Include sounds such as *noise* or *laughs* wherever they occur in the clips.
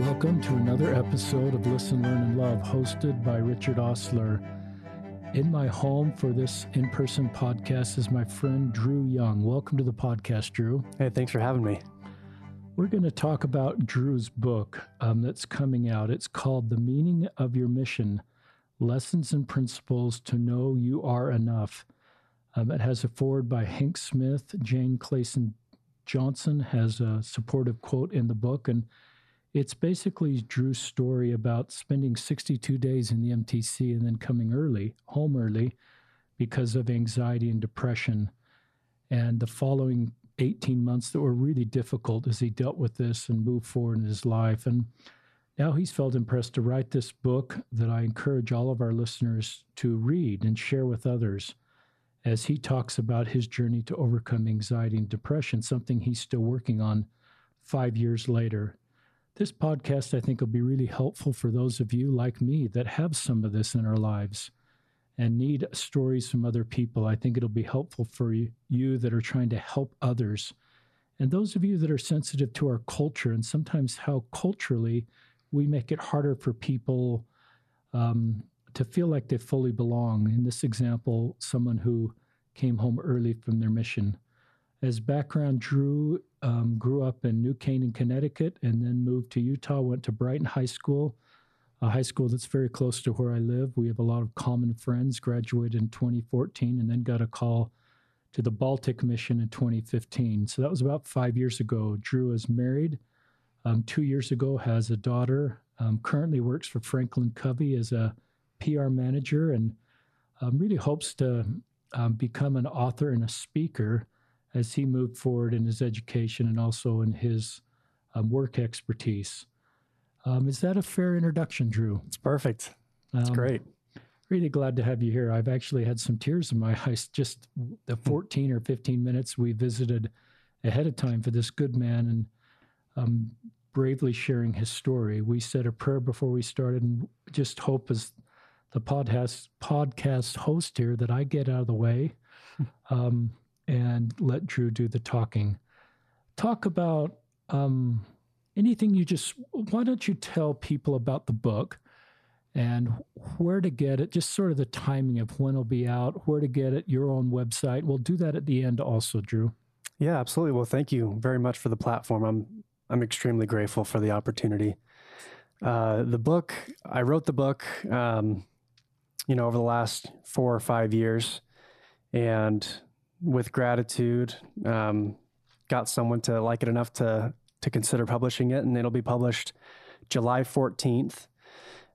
Welcome to another episode of Listen, Learn, and Love, hosted by Richard Ostler. In my home for this in person podcast is my friend Drew Young. Welcome to the podcast, Drew. Hey, thanks for having me. We're going to talk about Drew's book um, that's coming out. It's called The Meaning of Your Mission Lessons and Principles to Know You Are Enough. Um, it has a foreword by Hank Smith. Jane Clayson Johnson has a supportive quote in the book. And it's basically Drew's story about spending 62 days in the MTC and then coming early, home early, because of anxiety and depression. And the following 18 months that were really difficult as he dealt with this and moved forward in his life. And now he's felt impressed to write this book that I encourage all of our listeners to read and share with others as he talks about his journey to overcome anxiety and depression, something he's still working on five years later. This podcast, I think, will be really helpful for those of you like me that have some of this in our lives and need stories from other people. I think it'll be helpful for you that are trying to help others. And those of you that are sensitive to our culture and sometimes how culturally we make it harder for people um, to feel like they fully belong. In this example, someone who came home early from their mission. As background, Drew um, grew up in New Canaan, Connecticut, and then moved to Utah, went to Brighton High School, a high school that's very close to where I live. We have a lot of common friends, graduated in 2014, and then got a call to the Baltic Mission in 2015. So that was about five years ago. Drew is married. Um, two years ago, has a daughter. Um, currently works for Franklin Covey as a PR manager, and um, really hopes to um, become an author and a speaker as he moved forward in his education and also in his um, work expertise. Um, is that a fair introduction, Drew? It's perfect. It's um, great. Really glad to have you here. I've actually had some tears in my *laughs* eyes just the hmm. 14 or 15 minutes we visited ahead of time for this good man and um, bravely sharing his story. We said a prayer before we started and just hope as the podcast podcast host here that I get out of the way. Um, and let Drew do the talking. Talk about um, anything you just, why don't you tell people about the book and where to get it, just sort of the timing of when it'll be out, where to get it, your own website. We'll do that at the end also, Drew. Yeah, absolutely. Well, thank you very much for the platform. I'm I'm extremely grateful for the opportunity. Uh, the book, I wrote the book, um, you know, over the last four or five years, and with gratitude, um, got someone to like it enough to to consider publishing it, and it'll be published July 14th.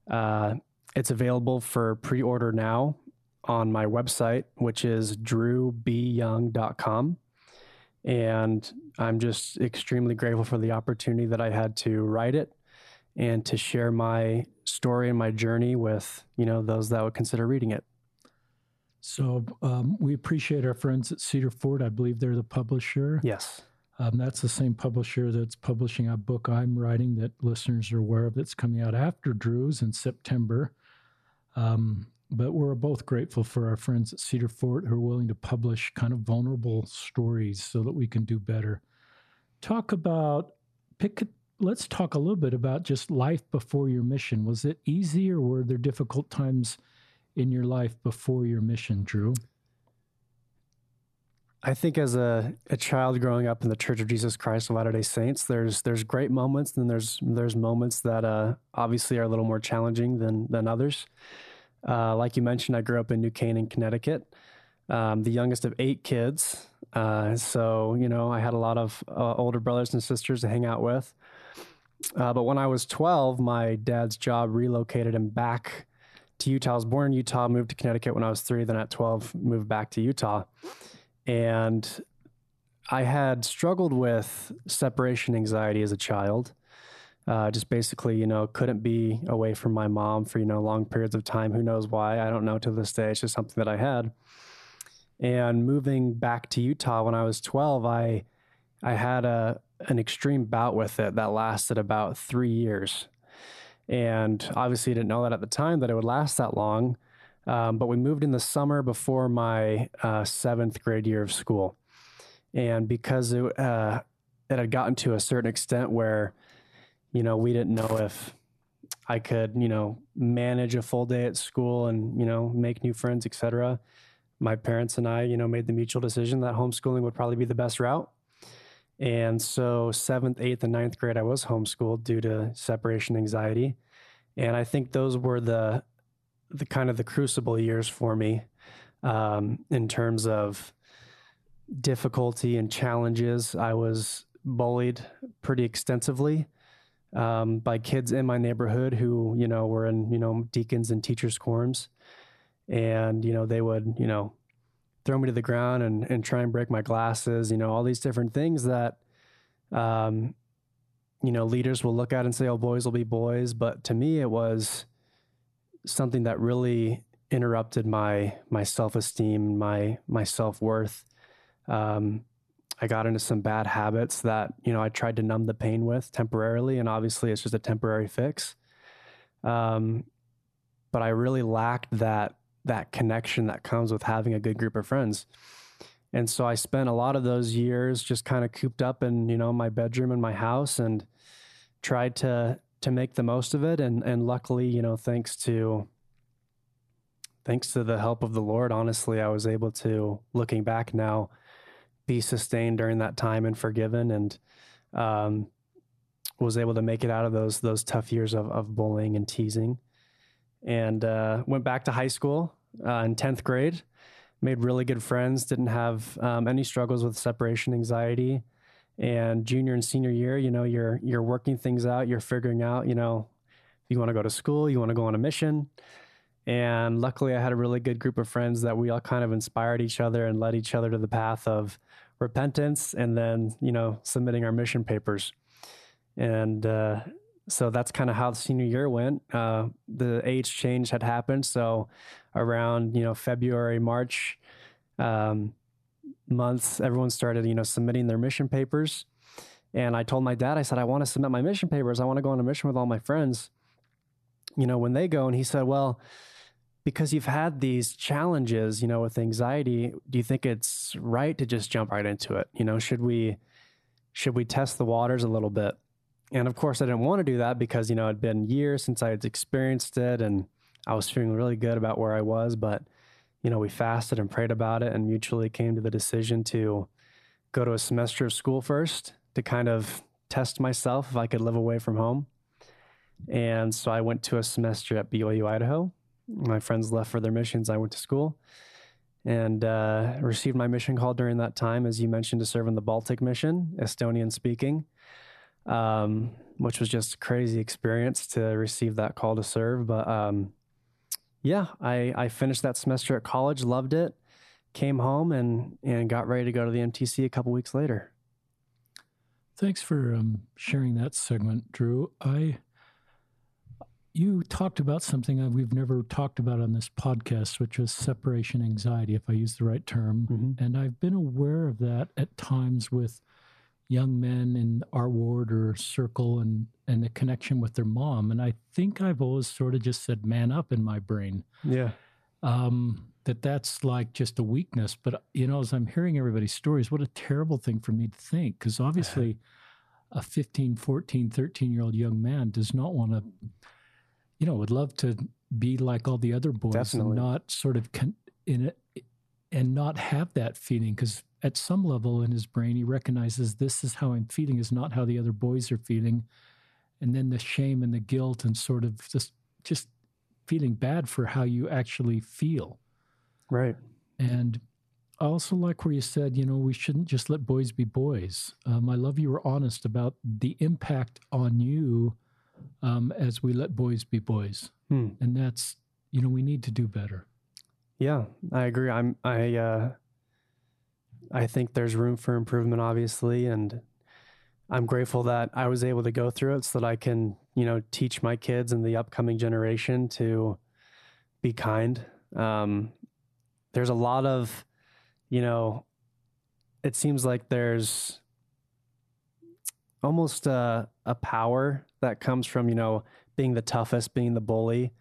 Uh, it's available for pre order now on my website, which is drewbyoung.com. And I'm just extremely grateful for the opportunity that I had to write it and to share my story and my journey with, you know, those that would consider reading it. So um, we appreciate our friends at Cedar Fort. I believe they're the publisher. Yes. Um, that's the same publisher that's publishing a book I'm writing that listeners are aware of that's coming out after Drew's in September. Um, but we're both grateful for our friends at Cedar Fort who are willing to publish kind of vulnerable stories so that we can do better. Talk about, pick, let's talk a little bit about just life before your mission. Was it easy or were there difficult times? In your life before your mission, Drew? I think as a, a child growing up in the Church of Jesus Christ of Latter-day Saints, there's there's great moments and there's there's moments that uh, obviously are a little more challenging than than others. Uh, like you mentioned, I grew up in New Canaan, Connecticut, um, the youngest of eight kids. Uh, so you know, I had a lot of uh, older brothers and sisters to hang out with. Uh, but when I was 12, my dad's job relocated him back to Utah. I was born in Utah, moved to Connecticut when I was three. Then at 12, moved back to Utah. And I had struggled with separation anxiety as a child. Uh, just basically, you know, couldn't be away from my mom for, you know, long periods of time. Who knows why? I don't know to this day. It's just something that I had. And moving back to Utah when I was 12, I, I had a, an extreme bout with it that lasted about three years. And obviously, didn't know that at the time that it would last that long. Um, but we moved in the summer before my uh, seventh grade year of school. And because it, uh, it had gotten to a certain extent where, you know, we didn't know if I could, you know, manage a full day at school and, you know, make new friends, etc. My parents and I, you know, made the mutual decision that homeschooling would probably be the best route. And so, seventh, eighth, and ninth grade, I was homeschooled due to separation anxiety. And I think those were the the kind of the crucible years for me um, in terms of difficulty and challenges. I was bullied pretty extensively um, by kids in my neighborhood who, you know, were in, you know, deacons and teachers' quorums. And, you know, they would, you know, throw me to the ground and, and try and break my glasses, you know, all these different things that, um, you know, leaders will look at and say, oh, boys will be boys. But to me, it was something that really interrupted my my self esteem, my my self worth. Um, I got into some bad habits that you know I tried to numb the pain with temporarily, and obviously it's just a temporary fix. Um, but I really lacked that that connection that comes with having a good group of friends. And so I spent a lot of those years just kind of cooped up in, you know, my bedroom in my house and tried to to make the most of it and and luckily, you know, thanks to thanks to the help of the Lord, honestly, I was able to looking back now be sustained during that time and forgiven and um, was able to make it out of those those tough years of, of bullying and teasing and uh, went back to high school uh, in 10th grade made really good friends didn't have um, any struggles with separation anxiety and junior and senior year you know you're you're working things out you're figuring out you know you want to go to school you want to go on a mission and luckily, I had a really good group of friends that we all kind of inspired each other and led each other to the path of repentance and then, you know, submitting our mission papers. And uh, so that's kind of how the senior year went. Uh, the age change had happened. So around, you know, February, March um, months, everyone started, you know, submitting their mission papers. And I told my dad, I said, I want to submit my mission papers. I want to go on a mission with all my friends, you know, when they go. And he said, well, because you've had these challenges, you know, with anxiety, do you think it's right to just jump right into it? You know, should we should we test the waters a little bit? And of course, I didn't want to do that because you know it'd been years since I had experienced it, and I was feeling really good about where I was. But you know, we fasted and prayed about it, and mutually came to the decision to go to a semester of school first to kind of test myself if I could live away from home. And so I went to a semester at BYU Idaho my friends left for their missions. I went to school and uh, received my mission call during that time, as you mentioned, to serve in the Baltic mission, Estonian speaking, um, which was just a crazy experience to receive that call to serve. But um, yeah, I, I finished that semester at college, loved it, came home, and and got ready to go to the MTC a couple weeks later. Thanks for um, sharing that segment, Drew. I you talked about something we've never talked about on this podcast, which was separation anxiety, if I use the right term. Mm-hmm. And I've been aware of that at times with young men in our ward or circle and, and the connection with their mom. And I think I've always sort of just said, man up in my brain. Yeah. Um, that that's like just a weakness. But, you know, as I'm hearing everybody's stories, what a terrible thing for me to think. Because obviously, *laughs* a 15, 14, 13 year old young man does not want to you know, would love to be like all the other boys Definitely. and not sort of con- in it and not have that feeling because at some level in his brain he recognizes this is how I'm feeling is not how the other boys are feeling, and then the shame and the guilt and sort of just just feeling bad for how you actually feel. Right. And I also like where you said, you know, we shouldn't just let boys be boys. Um, I love you were honest about the impact on you um, as we let boys be boys. Hmm. And that's, you know, we need to do better. Yeah, I agree. I'm, I, uh, I think there's room for improvement, obviously. And I'm grateful that I was able to go through it so that I can, you know, teach my kids and the upcoming generation to be kind. Um, there's a lot of, you know, it seems like there's almost a, a power that comes from you know being the toughest, being the bully.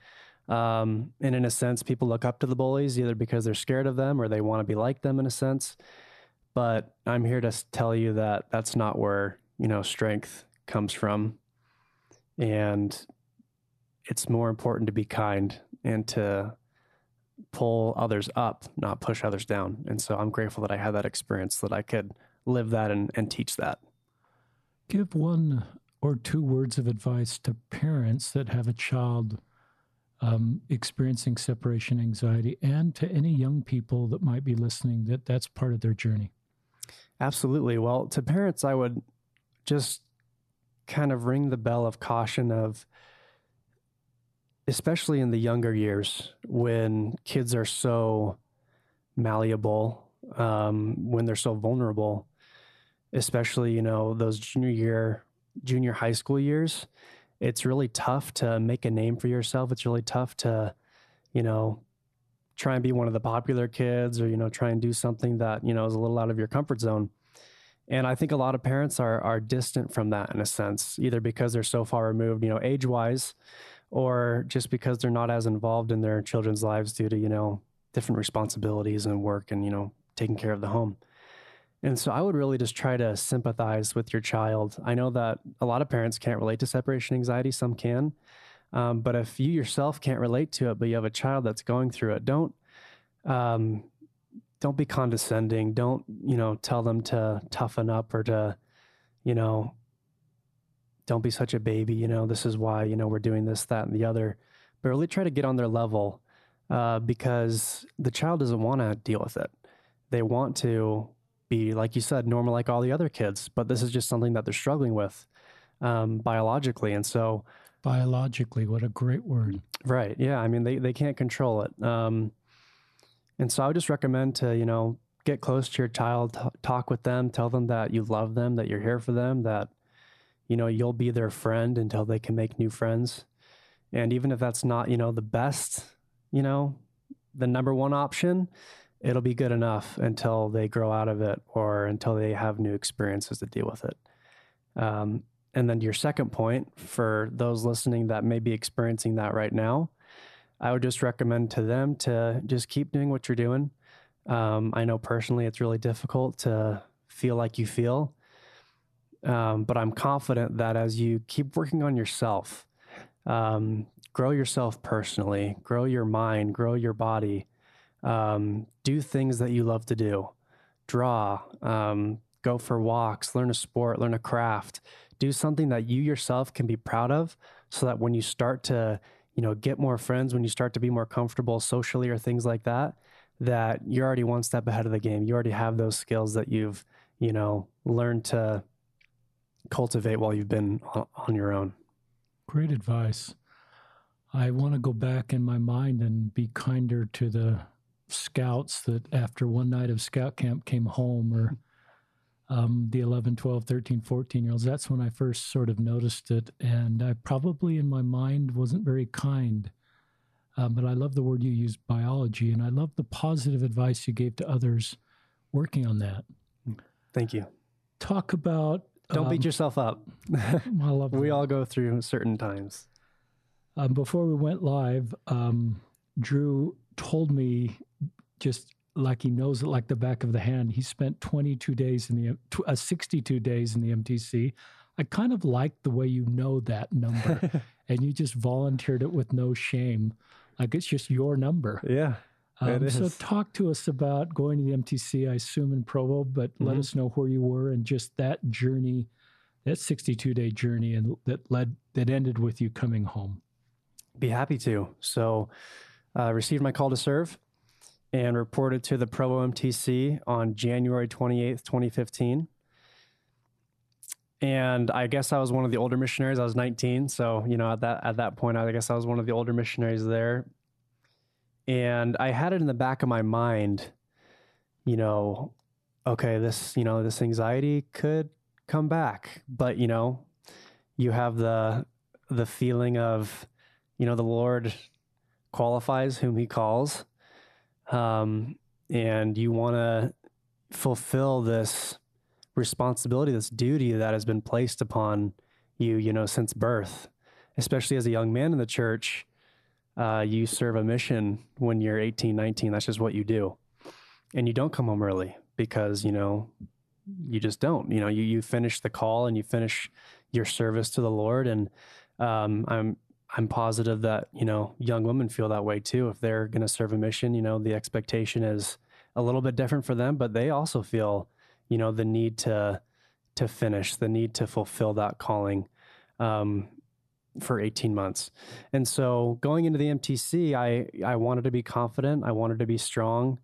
Um, and in a sense, people look up to the bullies either because they're scared of them or they want to be like them in a sense. But I'm here to tell you that that's not where you know strength comes from. And it's more important to be kind and to pull others up, not push others down. And so I'm grateful that I had that experience, that I could live that and, and teach that. Give one or two words of advice to parents that have a child um, experiencing separation anxiety and to any young people that might be listening that that's part of their journey. Absolutely. Well, to parents, I would just kind of ring the bell of caution of especially in the younger years when kids are so malleable, um, when they're so vulnerable, especially, you know, those junior year, junior high school years, it's really tough to make a name for yourself. It's really tough to, you know, try and be one of the popular kids or, you know, try and do something that, you know, is a little out of your comfort zone. And I think a lot of parents are are distant from that in a sense, either because they're so far removed, you know, age wise, or just because they're not as involved in their children's lives due to, you know, different responsibilities and work and, you know, taking care of the home. And so I would really just try to sympathize with your child. I know that a lot of parents can't relate to separation anxiety, some can. Um, but if you yourself can't relate to it, but you have a child that's going through it, don't um, don't be condescending. Don't you know tell them to toughen up or to you know don't be such a baby. You know, this is why, you know, we're doing this, that, and the other. But really try to get on their level uh, because the child doesn't want to deal with it. They want to be, like you said, normal like all the other kids, but this is just something that they're struggling with um, biologically. And so, biologically, what a great word. Right. Yeah. I mean, they, they can't control it. Um, and so I would just recommend to, you know, get close to your child, t- talk with them, tell them that you love them, that you're here for them, that you know, you'll be their friend until they can make new friends. And even if that's not, you know, the best, you know, the number one option, it'll be good enough until they grow out of it or until they have new experiences to deal with it. Um, and then your second point, for those listening that may be experiencing that right now, I would just recommend to them to just keep doing what you're doing. Um, I know personally it's really difficult to feel like you feel. Um, but I'm confident that as you keep working on yourself, um, grow yourself personally, grow your mind, grow your body, um, do things that you love to do, draw, um, go for walks, learn a sport, learn a craft, do something that you yourself can be proud of, so that when you start to, you know, get more friends, when you start to be more comfortable socially or things like that, that you're already one step ahead of the game. You already have those skills that you've, you know, learned to cultivate while you've been on your own. Great advice. I want to go back in my mind and be kinder to the scouts that after one night of scout camp came home or um, the 11, 12, 13, 14 year olds. That's when I first sort of noticed it. And I probably in my mind wasn't very kind. Um, but I love the word you used, biology, and I love the positive advice you gave to others working on that. Thank you. Talk about don't um, beat yourself up. *laughs* *laughs* We all go through certain times. Um, before we went live, um, Drew told me just like he knows it like the back of the hand. He spent 22 days in the uh, 62 days in the MTC. I kind of like the way you know that number, *laughs* and you just volunteered it with no shame, like it's just your number. Yeah. Um, so talk to us about going to the MTC, I assume in Provo, but mm-hmm. let us know where you were and just that journey, that 62 day journey and that led, that ended with you coming home. Be happy to. So, uh, received my call to serve and reported to the Provo MTC on January 28th, 2015. And I guess I was one of the older missionaries. I was 19, so you know at that at that point, I guess I was one of the older missionaries there and I had it in the back of my mind, you know, okay, this, you know, this anxiety could come back, but you know, you have the the feeling of, you know, the Lord qualifies whom He calls, um, and you want to fulfill this responsibility, this duty that has been placed upon you, you know, since birth, especially as a young man in the church uh, you serve a mission when you're 18, 19. That's just what you do. And you don't come home early because, you know, you just don't. You know, you, you finish the call and you finish your service to the Lord. And Um, I'm I'm positive that you know young women feel that way too. If they're going to serve a mission, you know the expectation is a little bit different for them, but they also feel you know the need to to finish, the need to fulfill that calling um, for 18 months. And so going into the MTC, I I wanted to be confident, I wanted to be strong,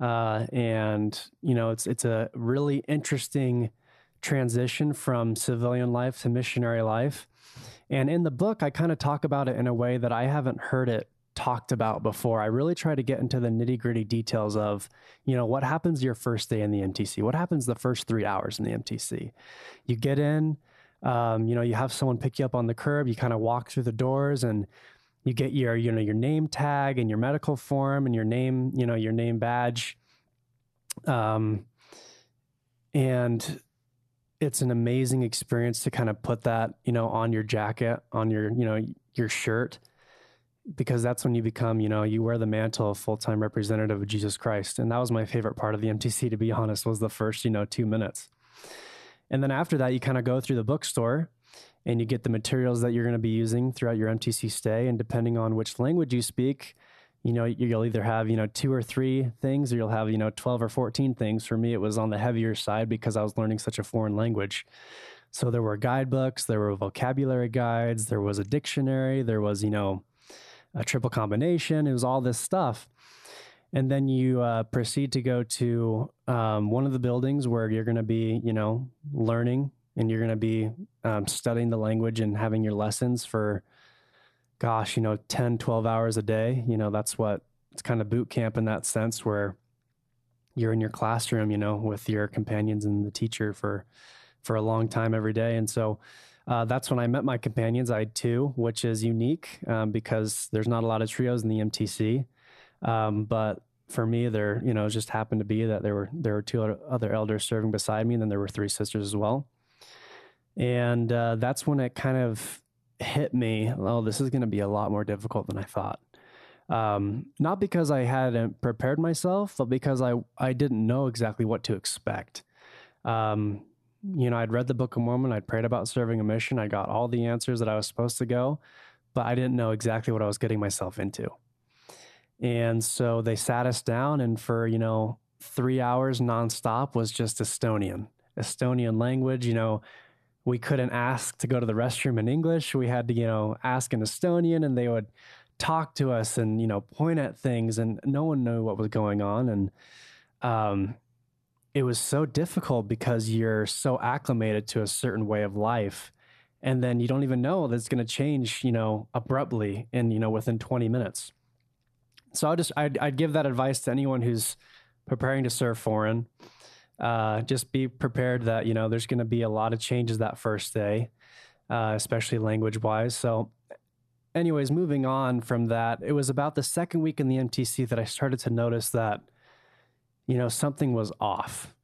uh, and you know it's it's a really interesting transition from civilian life to missionary life and in the book, I kind of talk about it in a way that I haven't heard it talked about before. I really try to get into the nitty gritty details of, you know, what happens your first day in the MTC? What happens the first three hours in the MTC? You get in, um, you know, you have someone pick you up on the curb, you kind of walk through the doors and you get your, you know, your name tag and your medical form and your name, you know, your name badge. Um, and it's an amazing experience to kind of put that, you know, on your jacket, on your, you know, your shirt, because that's when you become, you know, you wear the mantle of full time representative of Jesus Christ. And that was my favorite part of the MTC, to be honest, was the first, you know, two minutes. And then after that, you kind of go through the bookstore and you get the materials that you're going to be using throughout your MTC stay. And depending on which language you speak, you know, you'll either have, you know, two or three things or you'll have, you know, 12 or 14 things. For me, it was on the heavier side because I was learning such a foreign language. So there were guidebooks, there were vocabulary guides, there was a dictionary, there was, you know, a triple combination. It was all this stuff. And then you uh, proceed to go to um, one of the buildings where you're going to be, you know, learning and you're going to be um, studying the language and having your lessons for gosh, you know, 10, 12 hours a day, you know, that's what it's kind of boot camp in that sense where you're in your classroom, you know, with your companions and the teacher for for a long time every day. And so uh, that's when I met my companions. I had two, which is unique um, because there's not a lot of trios in the MTC. Um, but for me, there, you know, it just happened to be that there were there were two other elders serving beside me, and then there were three sisters as well. And uh, that's when it kind of hit me, oh, this is going to be a lot more difficult than I thought. Um, not because I hadn't prepared myself, but because I, I didn't know exactly what to expect. Um, you know, I'd read the Book of Mormon, I'd prayed about serving a mission, I got all the answers that I was supposed to go, but I didn't know exactly what I was getting myself into. And so they sat us down, and for, you know, three hours nonstop was just Estonian, Estonian language, you know, we couldn't ask to go to the restroom in English. We had to, you know, ask in Estonian and they would talk to us and, you know, point at things and no one knew what was going on. And um, it was so difficult because you're so acclimated to a certain way of life. And then you don't even know that it's going to change, you know, abruptly in, you know, within 20 minutes. So I just, I'd, I'd give that advice to anyone who's preparing to serve foreign uh, just be prepared that you know there's going to be a lot of changes that first day, uh, especially language wise. So, anyways, moving on from that, it was about the second week in the MTC that I started to notice that you know something was off.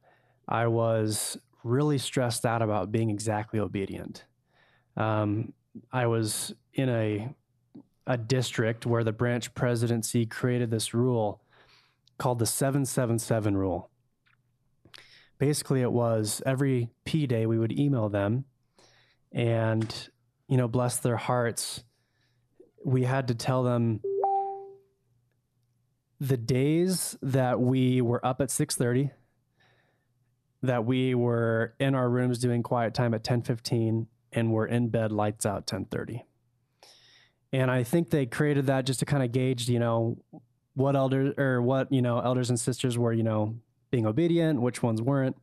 I was really stressed out about being exactly obedient. Um, I was in a a district where the branch presidency created this rule called the 777 rule basically it was every P day we would email them and, you know, bless their hearts. We had to tell them the days that we were up at 6:30 that we were in our rooms doing quiet time at 10:15 and we're in bed lights out 10:30. And I think they created that just to kind of gauge, you know, what elders or what, you know, elders and sisters were, you know, being obedient, which ones weren't.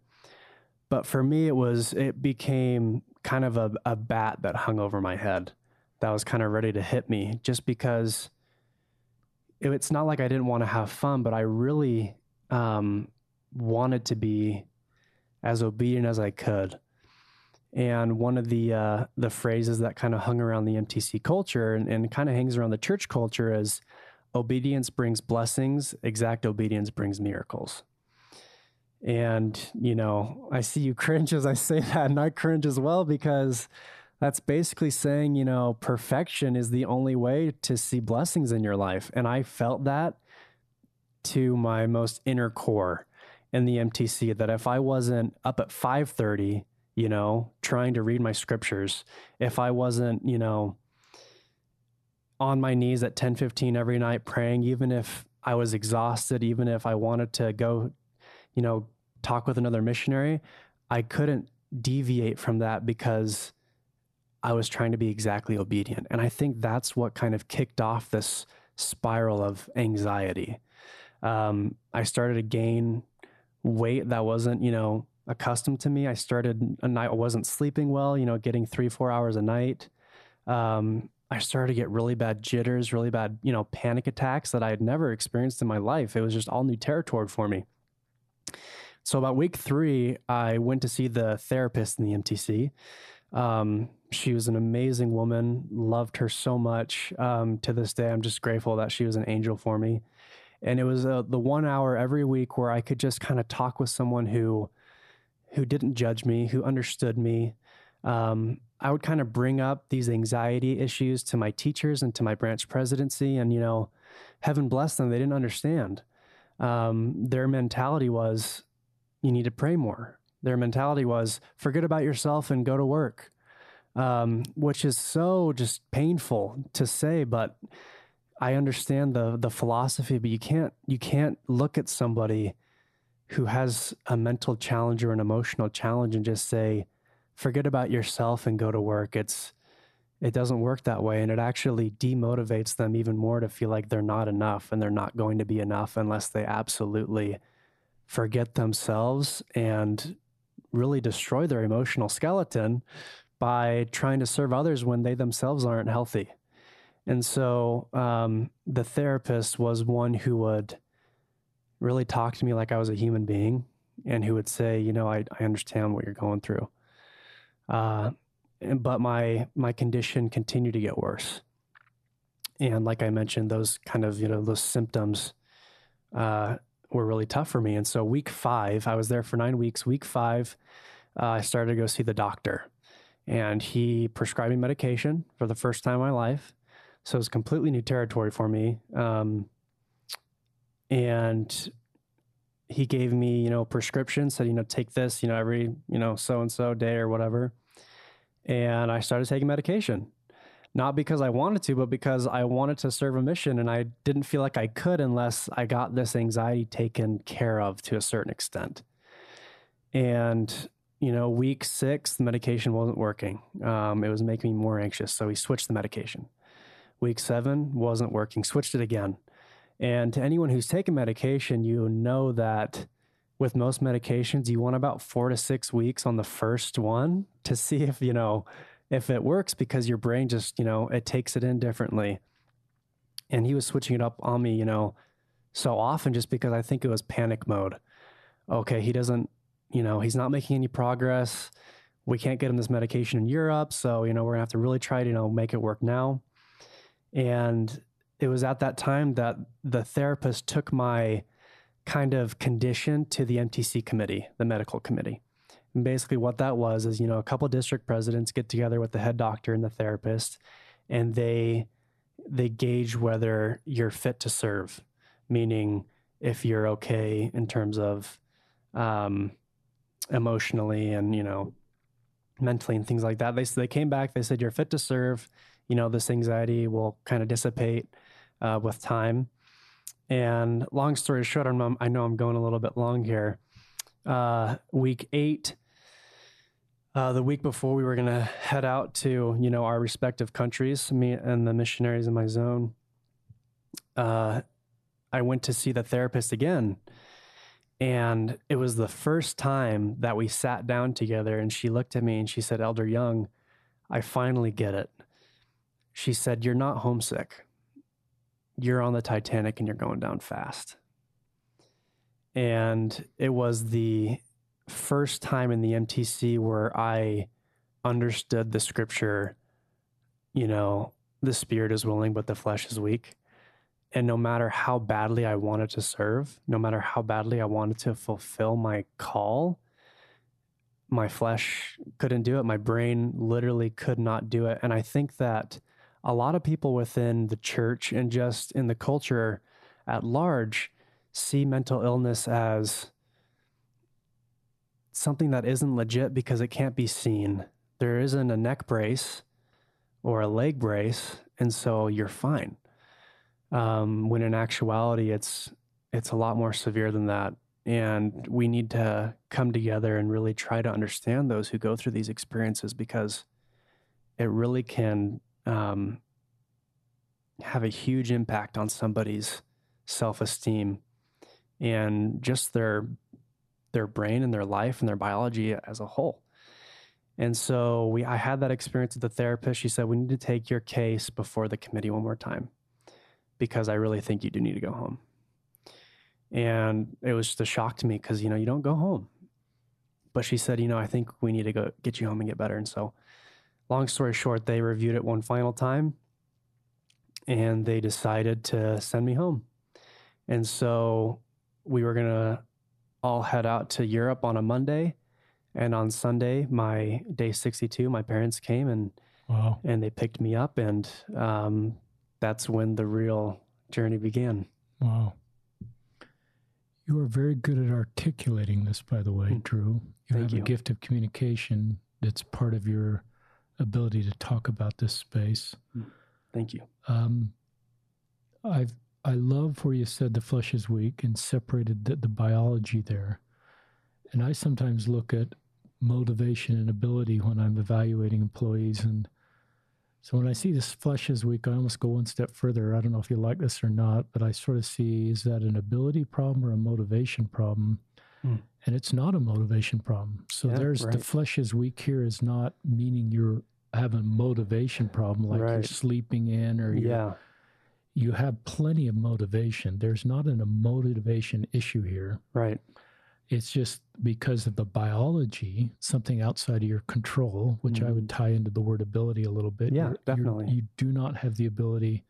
But for me, it was, it became kind of a, a bat that hung over my head that was kind of ready to hit me just because it, it's not like I didn't want to have fun, but I really um, wanted to be as obedient as I could. And one of the uh, the phrases that kind of hung around the MTC culture and, and kind of hangs around the church culture is obedience brings blessings, exact obedience brings miracles. And, you know, I see you cringe as I say that, and I cringe as well because that's basically saying, you know, perfection is the only way to see blessings in your life. And I felt that to my most inner core in the MTC that if I wasn't up at 5:30, you know, trying to read my scriptures, if I wasn't, you know, on my knees at 10:15 every night praying, even if I was exhausted, even if I wanted to go, you know, talk with another missionary, I couldn't deviate from that because I was trying to be exactly obedient. And I think that's what kind of kicked off this spiral of anxiety. Um, I started to gain weight that wasn't, you know, accustomed to me. I started a night I wasn't sleeping well, you know, getting three, four hours a night. Um, I started to get really bad jitters, really bad, you know, panic attacks that I had never experienced in my life. It was just all new territory for me. So about week three, I went to see the therapist in the MTC. Um, she was an amazing woman, loved her so much. Um, to this day, I'm just grateful that she was an angel for me. And it was uh, the one hour every week where I could just kind of talk with someone who, who didn't judge me, who understood me. Um, I would kind of bring up these anxiety issues to my teachers and to my branch presidency, and you know, heaven bless them, they didn't understand. Um, their mentality was, you need to pray more. Their mentality was, forget about yourself and go to work um, which is so just painful to say, but I understand the the philosophy. But you can't you can't look at somebody who has a mental challenge or an emotional challenge and just say, forget about yourself and go to work. It's it doesn't work that way, and it actually demotivates them even more to feel like they're not enough and they're not going to be enough unless they absolutely forget themselves and really destroy their emotional skeleton by trying to serve others when they themselves aren't healthy. And so um, the therapist was one who would really talk to me like I was a human being and who would say, you know, I, I understand what you're going through. Uh, but my my condition continued to get worse. And like I mentioned, those kind of, you know, those symptoms uh, were really tough for me. And so week five, I was there for nine weeks. Week five, uh, I started to go see the doctor and he prescribed me medication for the first time in my life. So it was completely new territory for me. Um, and he gave me, you know, prescription, said, you know, take this, you know, every, you know, so and so day or whatever. And I started taking medication, not because I wanted to, but because I wanted to serve a mission. And I didn't feel like I could unless I got this anxiety taken care of to a certain extent. And you know, week six, the medication wasn't working. Um, it was making me more anxious. So we switched the medication. Week seven wasn't working, switched it again. And to anyone who's taken medication, you know that with most medications, you want about four to six weeks on the first one to see if, you know, if it works because your brain just, you know, it takes it in differently. And he was switching it up on me, you know, so often just because I think it was panic mode. Okay, he doesn't you know, he's not making any progress. We can't get him this medication in Europe. So, you know, we're gonna have to really try to, you know, make it work now. And it was at that time that the therapist took my kind of condition to the MTC committee, the medical committee. And basically, what that was is, you know, a couple district presidents get together with the head doctor and the therapist, and they they gauge whether you're fit to serve, meaning if you're okay in terms of um, emotionally and you know mentally and things like that. They they came back. They said you're fit to serve. You know this anxiety will kind of dissipate uh, with time. And long story short, I'm, I know I'm going a little bit long here. Uh, week eight, uh, the week before we were going to head out to you know our respective countries, me and the missionaries in my zone. Uh, I went to see the therapist again and it was the first time that we sat down together and she looked at me and she said, Elder Young, I finally get it. She said, You're not homesick. You're on the Titanic and you're going down fast. And it was the first time in the MTC where I understood the scripture, you know, the spirit is willing, but the flesh is weak. And no matter how badly I wanted to serve, no matter how badly I wanted to fulfill my call, my flesh couldn't do it. My brain literally could not do it. And I think that a lot of people within the church and just in the culture at large see mental illness as something that isn't legit because it can't be seen. There isn't a neck brace or a leg brace, and so you're fine. Um, when in actuality, it's it's a lot more severe than that, and we need to come together and really try to understand those who go through these experiences because it really can um, have a huge impact on somebody's self esteem and just their their brain and their life and their biology as a whole. And so we I had that experience with the therapist. She said, We need to take your case before the committee one more time because I really think you do need to go home. And it was just a shock to me because, you know, you don't go home. But she said, you know, I think we need to go get you home and get better. And so, long story short, they reviewed it one final time and they decided to send me home. And so we were going to all head out to Europe on a Monday. And on Sunday, my day 62, my parents came and wow. and they picked me up. And um, that's when the real journey began. Wow. You are very good at articulating this, by the way, hmm. Drew. You Thank have you. a gift of communication that's part of your ability to talk about this space. Hmm. Thank you. Um, I've I love where you said the flesh is weak and separated the, the biology there. And I sometimes look at motivation and ability when I'm evaluating employees. And so when I see this flesh is weak, I almost go one step further. I don't know if you like this or not, but I sort of see is that an ability problem or a motivation problem? Hmm. And it's not a motivation problem. So yeah, there's right. the flesh is weak here is not meaning you're have a motivation problem like right. you're sleeping in or yeah you have plenty of motivation. There's not an, a motivation issue here. Right. It's just because of the biology, something outside of your control, which mm-hmm. I would mm-hmm. tie into the word ability a little bit. Yeah, you're, definitely. You're, you do not have the ability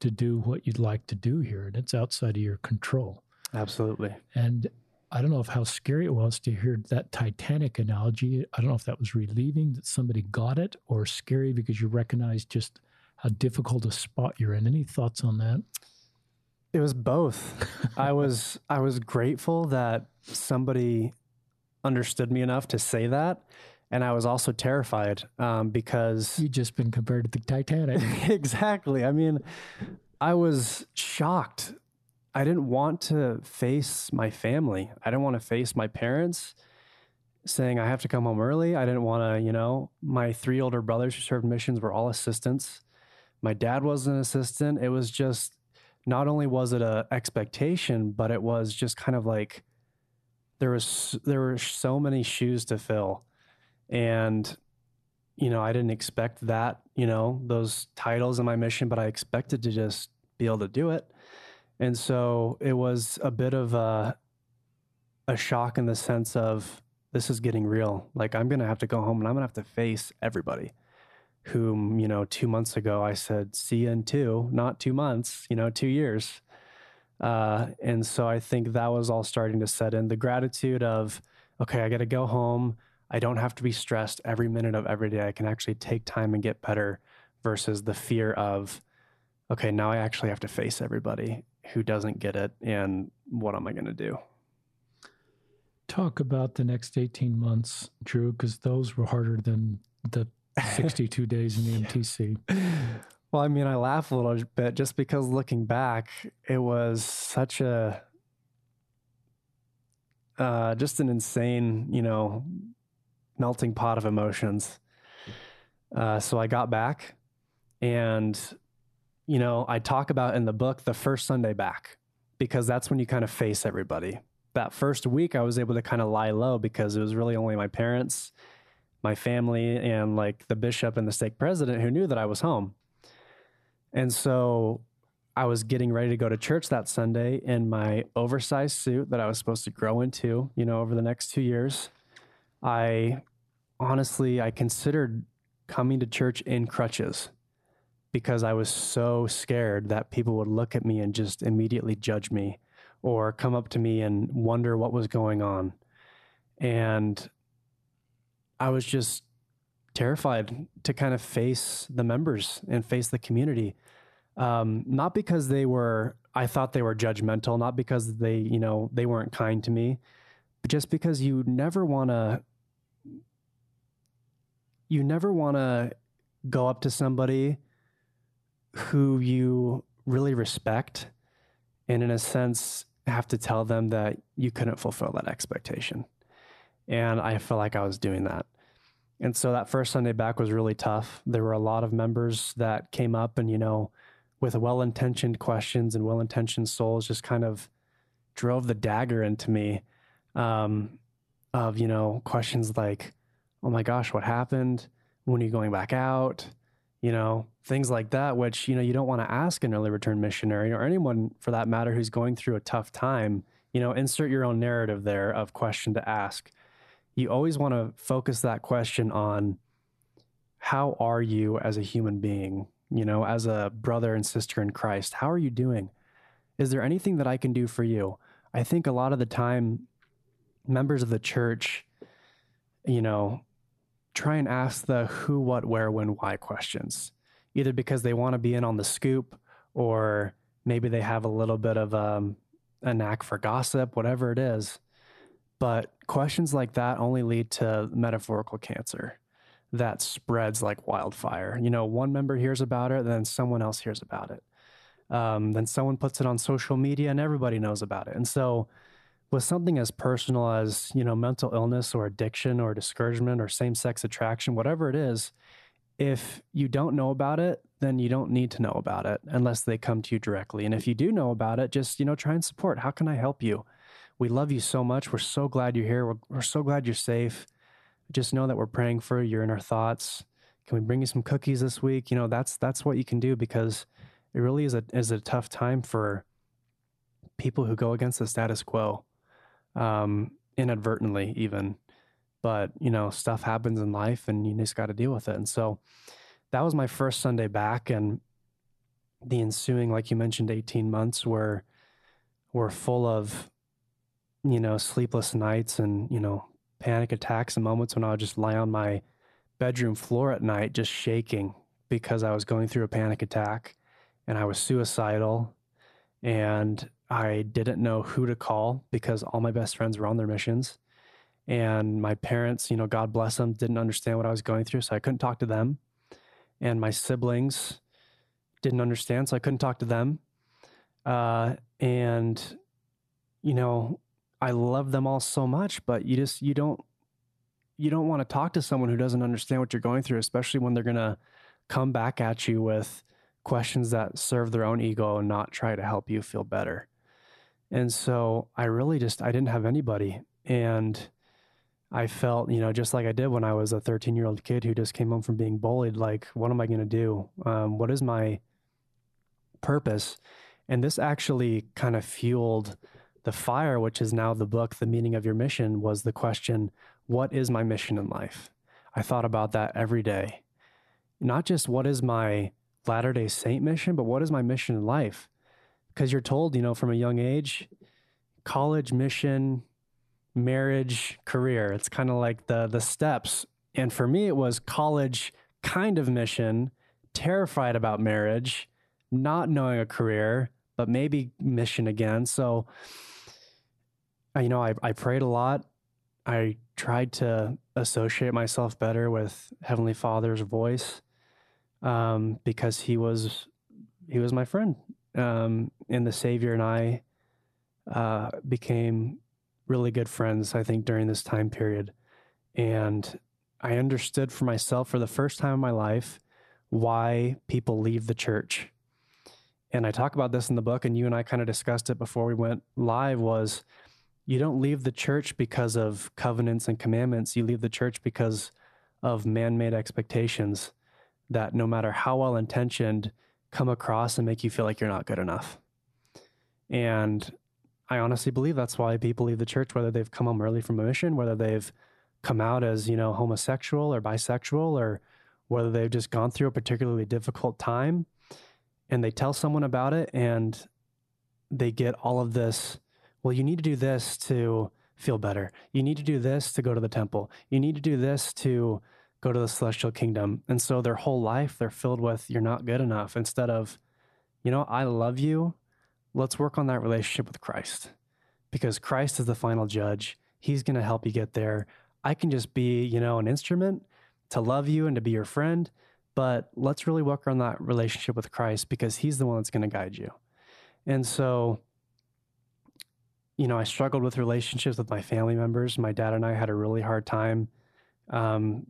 to do what you'd like to do here, and it's outside of your control. Absolutely. And I don't know if how scary it was to hear that Titanic analogy. I don't know if that was relieving that somebody got it or scary because you recognize just how difficult a spot you're in. Any thoughts on that? It was both. *laughs* I was I was grateful that somebody understood me enough to say that, and I was also terrified um, because you just been compared to the Titanic. *laughs* exactly. I mean, I was shocked. I didn't want to face my family. I didn't want to face my parents saying I have to come home early. I didn't want to, you know, my three older brothers who served missions were all assistants. My dad was an assistant. It was just not only was it a expectation, but it was just kind of like there was there were so many shoes to fill. And you know, I didn't expect that, you know, those titles in my mission, but I expected to just be able to do it. And so it was a bit of a a shock in the sense of this is getting real. Like I'm to have to go home and I'm to have to face everybody whom, you know, two months ago I said, see you in two, not two months, you know, two years. Uh, and so I think that was all starting to set in the gratitude of, okay, I got to go home. I don't have to be stressed every minute of every day. I can actually take time and get better versus the fear of, okay, now I actually have to face everybody who doesn't get it. And what am I going to do? Talk about the next 18 months, Drew, because those were harder than the 62 days in the MTC. Well, I mean, I laugh a little bit just because looking back, it was such a uh, just an insane, you know, melting pot of emotions. Uh, so I got back, and you know, I talk about in the book the first Sunday back because that's when you kind of face everybody. That first week, I was able to kind of lie low because it was really only my parents my family and like the bishop and the stake president who knew that I was home. And so I was getting ready to go to church that Sunday in my oversized suit that I was supposed to grow into, you know, over the next 2 years. I honestly I considered coming to church in crutches because I was so scared that people would look at me and just immediately judge me or come up to me and wonder what was going on. And I was just terrified to kind of face the members and face the community. Um, not because they were, I thought they were judgmental, not because they, you know, they weren't kind to me, but just because you never want to you never want to go up to somebody who you really respect and in a sense have to tell them that you couldn't fulfill that expectation. And I felt like I was doing that. And so that first Sunday back was really tough. There were a lot of members that came up and, you know, with well intentioned questions and well intentioned souls just kind of drove the dagger into me um, of, you know, questions like, oh my gosh, what happened? When are you going back out? You know, things like that, which, you know, you don't want to ask an early return missionary or anyone for that matter who's going through a tough time. You know, insert your own narrative there of question to ask. You always want to focus that question on how are you as a human being? You know, as a brother and sister in Christ, how are you doing? Is there anything that I can do for you? I think a lot of the time, members of the church, you know, try and ask the who, what, where, when, why questions, either because they want to be in on the scoop or maybe they have a little bit of um, a knack for gossip, whatever it is. But questions like that only lead to metaphorical cancer that spreads like wildfire. You know, one member hears about it, then someone else hears about it. Um, then someone puts it on social media and everybody knows about it. And so, with something as personal as, you know, mental illness or addiction or discouragement or same sex attraction, whatever it is, if you don't know about it, then you don't need to know about it unless they come to you directly. And if you do know about it, just, you know, try and support. How can I help you? We love you so much. We're so glad you're here. We're, we're so glad you're safe. Just know that we're praying for you. You're in our thoughts. Can we bring you some cookies this week? You know, that's that's what you can do because it really is a is a tough time for people who go against the status quo, um, inadvertently even. But you know, stuff happens in life, and you just got to deal with it. And so, that was my first Sunday back, and the ensuing, like you mentioned, eighteen months were were full of, you know, sleepless nights and you know, panic attacks and moments when I would just lie on my bedroom floor at night, just shaking because I was going through a panic attack and I was suicidal and I didn't know who to call because all my best friends were on their missions. And my parents, you know, God bless them, didn't understand what I was going through. So I couldn't talk to them. And my siblings didn't understand. So I couldn't talk to them. Uh, and, you know, I love them all so much, but you just, you don't, you don't want to talk to someone who doesn't understand what you're going through, especially when they're to come back at you with, questions that serve their own ego and not try to help you feel better. And so I really just I didn't have anybody and I felt, you know, just like I did when I was a 13 year old kid who just came home from being bullied. Like, what am I going to do? Um, what is my purpose? And this actually kind of fueled the fire, which is now the book, The Meaning of Your Mission, was the question, What is my mission in life? I thought about that every day. Not just what is my Latter day Saint mission, but what is my mission in life? Because you're told, you know, from a young age, college mission, marriage, career. It's kind of like the the steps. And for me, it was college kind of mission, terrified about marriage, not knowing a career, but maybe mission again. So, you know, I, I prayed a lot. I tried to associate myself better with Heavenly Father's voice um, because he was he was my friend, um, and the Savior and I uh, became really good friends. I think during this time period, and I understood for myself for the first time in my life why people leave the church. And I talk about this in the book, and you and I kind of discussed it before we went live. Was you don't leave the church because of covenants and commandments. You leave the church because of man made expectations that no matter how well intentioned come across and make you feel like you're not good enough. And I honestly believe that's why people leave the church, whether they've come home early from a mission, whether they've come out as, you know, homosexual or bisexual, or whether they've just gone through a particularly difficult time and they tell someone about it and they get all of this. Well, you need to do this to feel better. You need to do this to go to the temple. You need to do this to go to the celestial kingdom. And so their whole life, they're filled with, you're not good enough, instead of, you know, I love you. Let's work on that relationship with Christ because Christ is the final judge. He's going to help you get there. I can just be, you know, an instrument to love you and to be your friend. But let's really work on that relationship with Christ because He's the one that's going to guide you. And so, you know, I struggled with relationships with my family members. My dad and I had a really hard time um,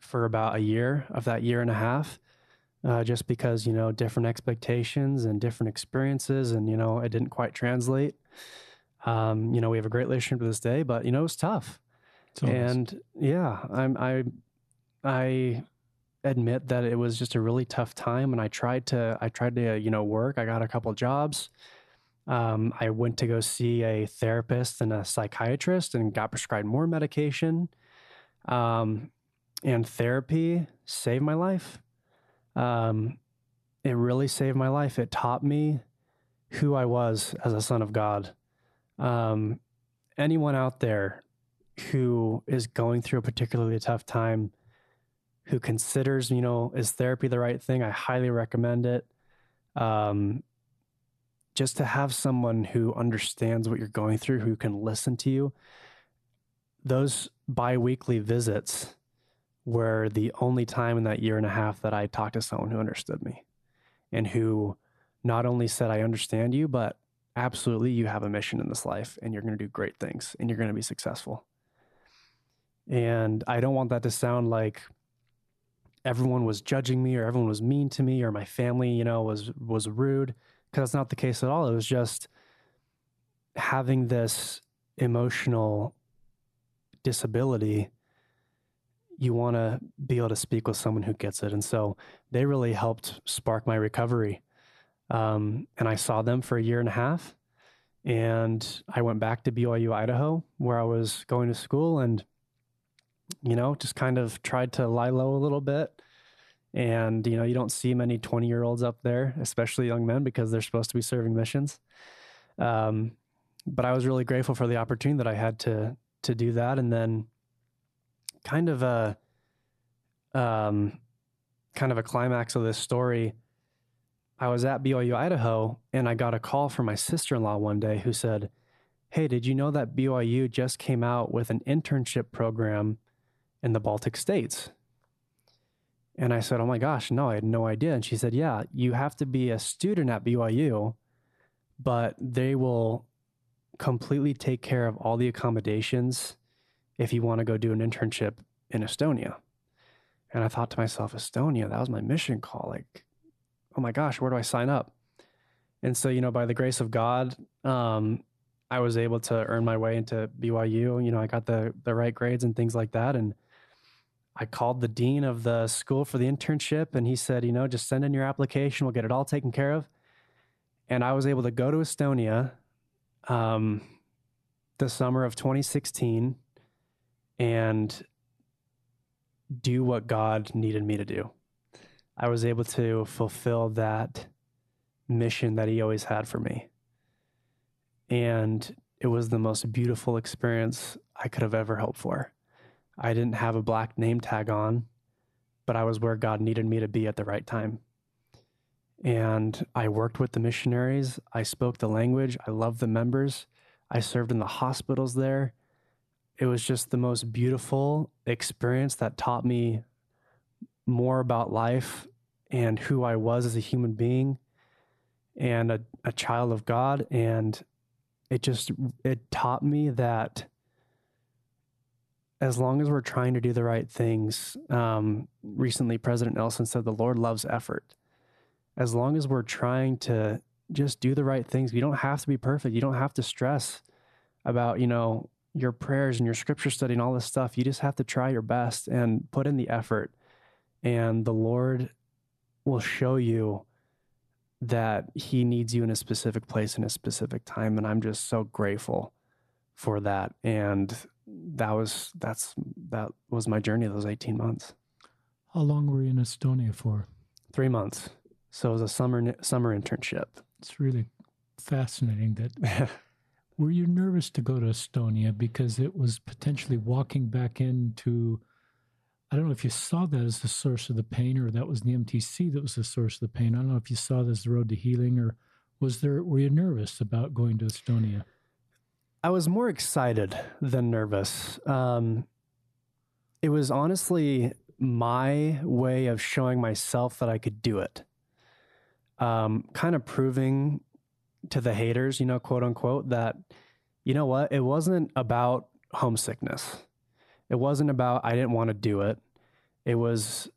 for about a year of that year and a half, uh, just because, you know, different expectations and different experiences. And, you know, it didn't quite translate. Um, you know, we have a great relationship to this day, but, you know, it was tough. And yeah, I'm, I, I admit that it was just a really tough time and I tried to I tried to you know work I got a couple jobs um, I went to go see a therapist and a psychiatrist and got prescribed more medication um, and therapy saved my life um, it really saved my life it taught me who I was as a son of God um, anyone out there who is going through a particularly tough time who considers, you know, is therapy the right thing? I highly recommend it. Um, just to have someone who understands what you're going through, who can listen to you. Those biweekly visits were the only time in that year and a half that I talked to someone who understood me and who not only said, I understand you, but absolutely, you have a mission in this life and you're going to do great things and you're going to be successful. And I don't want that to sound like everyone was judging me or everyone was mean to me or my family, you know, was was rude because that's not the case at all. It was just having this emotional disability you want to be able to speak with someone who gets it and so they really helped spark my recovery um, and i saw them for a year and a half and i went back to byu idaho where i was going to school and you know, just kind of tried to lie low a little bit. And, you know, you don't see many 20 year olds up there, especially young men, because they're supposed to be serving missions. Um, but I was really grateful for the opportunity that I had to to do that. And then kind of a um, kind of a climax of this story. I was at BYU Idaho and I got a call from my sister in law one day who said, Hey, did you know that BYU just came out with an internship program in the Baltic states. And I said, Oh my gosh, no, I had no idea. And she said, Yeah, you have to be a student at BYU, but they will completely take care of all the accommodations if you want to go do an internship in Estonia. And I thought to myself, Estonia, that was my mission call. Like, oh my gosh, where do I sign up? And so, you know, by the grace of God, um, I was able to earn my way into BYU. You know, I got the the right grades and things like that. And I called the dean of the school for the internship and he said, you know, just send in your application. We'll get it all taken care of. And I was able to go to Estonia um, the summer of 2016 and do what God needed me to do. I was able to fulfill that mission that He always had for me. And it was the most beautiful experience I could have ever hoped for. I didn't have a black name tag on, but I was where God needed me to be at the right time. And I worked with the missionaries. I spoke the language. I loved the members. I served in the hospitals there. It was just the most beautiful experience that taught me more about life and who I was as a human being and a, a child of God. And it just, it taught me that as long as we're trying to do the right things, um, recently President Nelson said the Lord loves effort. As long as we're trying to just do the right things, you don't have to be perfect. You don't have to stress about, you know, your prayers and your scripture study and all this stuff. You just have to try your best and put in the effort. And the Lord will show you that He needs you in a specific place in a specific time. And I'm just so grateful for that. And that was that's that was my journey those 18 months. How long were you in estonia for? Three months. So it was a summer summer internship. It's really fascinating that *laughs* were you nervous to go to estonia? Because it was potentially walking back into i don't know if you saw that as the source of the pain or that was the mtc that was the source of the pain. I don't know if you saw the road to healing or was there were you nervous about going to estonia I was more excited than nervous. Um, it was honestly my way of showing myself that I could do it. Um, kind of proving to the haters, you know, quote unquote, that, you know what, it wasn't about homesickness. It wasn't about I didn't want to do it. It was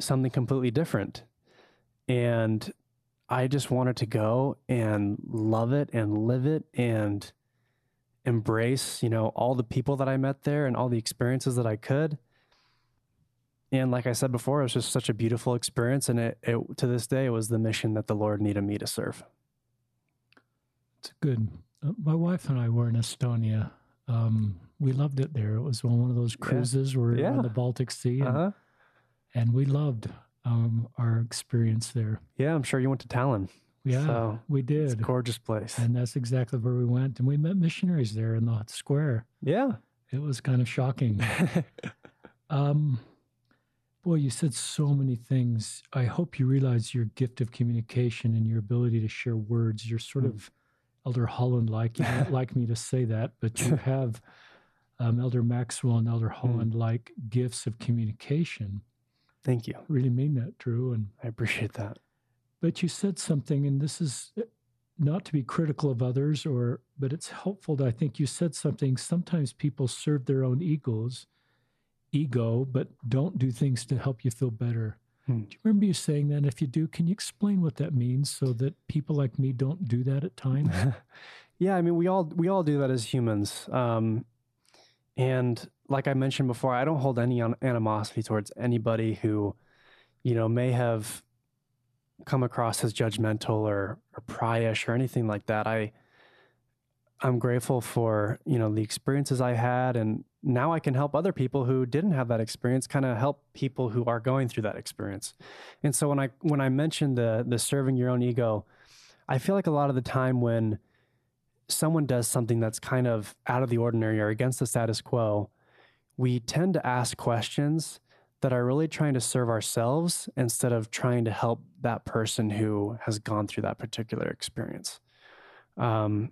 something completely different. And I just wanted to go and love it and live it and embrace, you know, all the people that I met there and all the experiences that I could. And like I said before, it was just such a beautiful experience. And it, it to this day, it was the mission that the Lord needed me to serve. It's good. Uh, my wife and I were in Estonia. Um, we loved it there. It was on one of those cruises yeah. where yeah. on the Baltic Sea. And, uh-huh. and we loved um, our experience there. Yeah, I'm sure you went to Tallinn. Yeah, so we did. It's a gorgeous place. And that's exactly where we went. And we met missionaries there in the square. Yeah. It was kind of shocking. *laughs* um, boy, you said so many things. I hope you realize your gift of communication and your ability to share words. You're sort mm. of Elder Holland like. You don't *laughs* like me to say that, but you *laughs* have um, Elder Maxwell and Elder hmm. Holland like mm. gifts of communication. Thank you. Really mean that, Drew. And I appreciate that. But you said something, and this is eh, not to be critical of others, or but it's helpful. To, I think you said something. Sometimes people serve their own egos, ego, but don't do things to help you feel better. Hmm. Do you remember you saying that? if you do, can you explain what that means so that people like me don't do that at times? *laughs* yeah, I mean, we all we all do that as humans. Um, and like I mentioned before, I don't hold any animosity towards anybody who, you know, may have come across as judgmental or, or pryish or anything like that. I I'm grateful for, you know, the experiences I had and now I can help other people who didn't have that experience kind of help people who are going through that experience. And so when I when I mentioned the the serving your own ego, I feel like a lot of the time when someone does something that's kind of out of the ordinary or against the status quo, we tend to ask questions that are really trying to serve ourselves instead of trying to help that person who has gone through that particular experience. Um,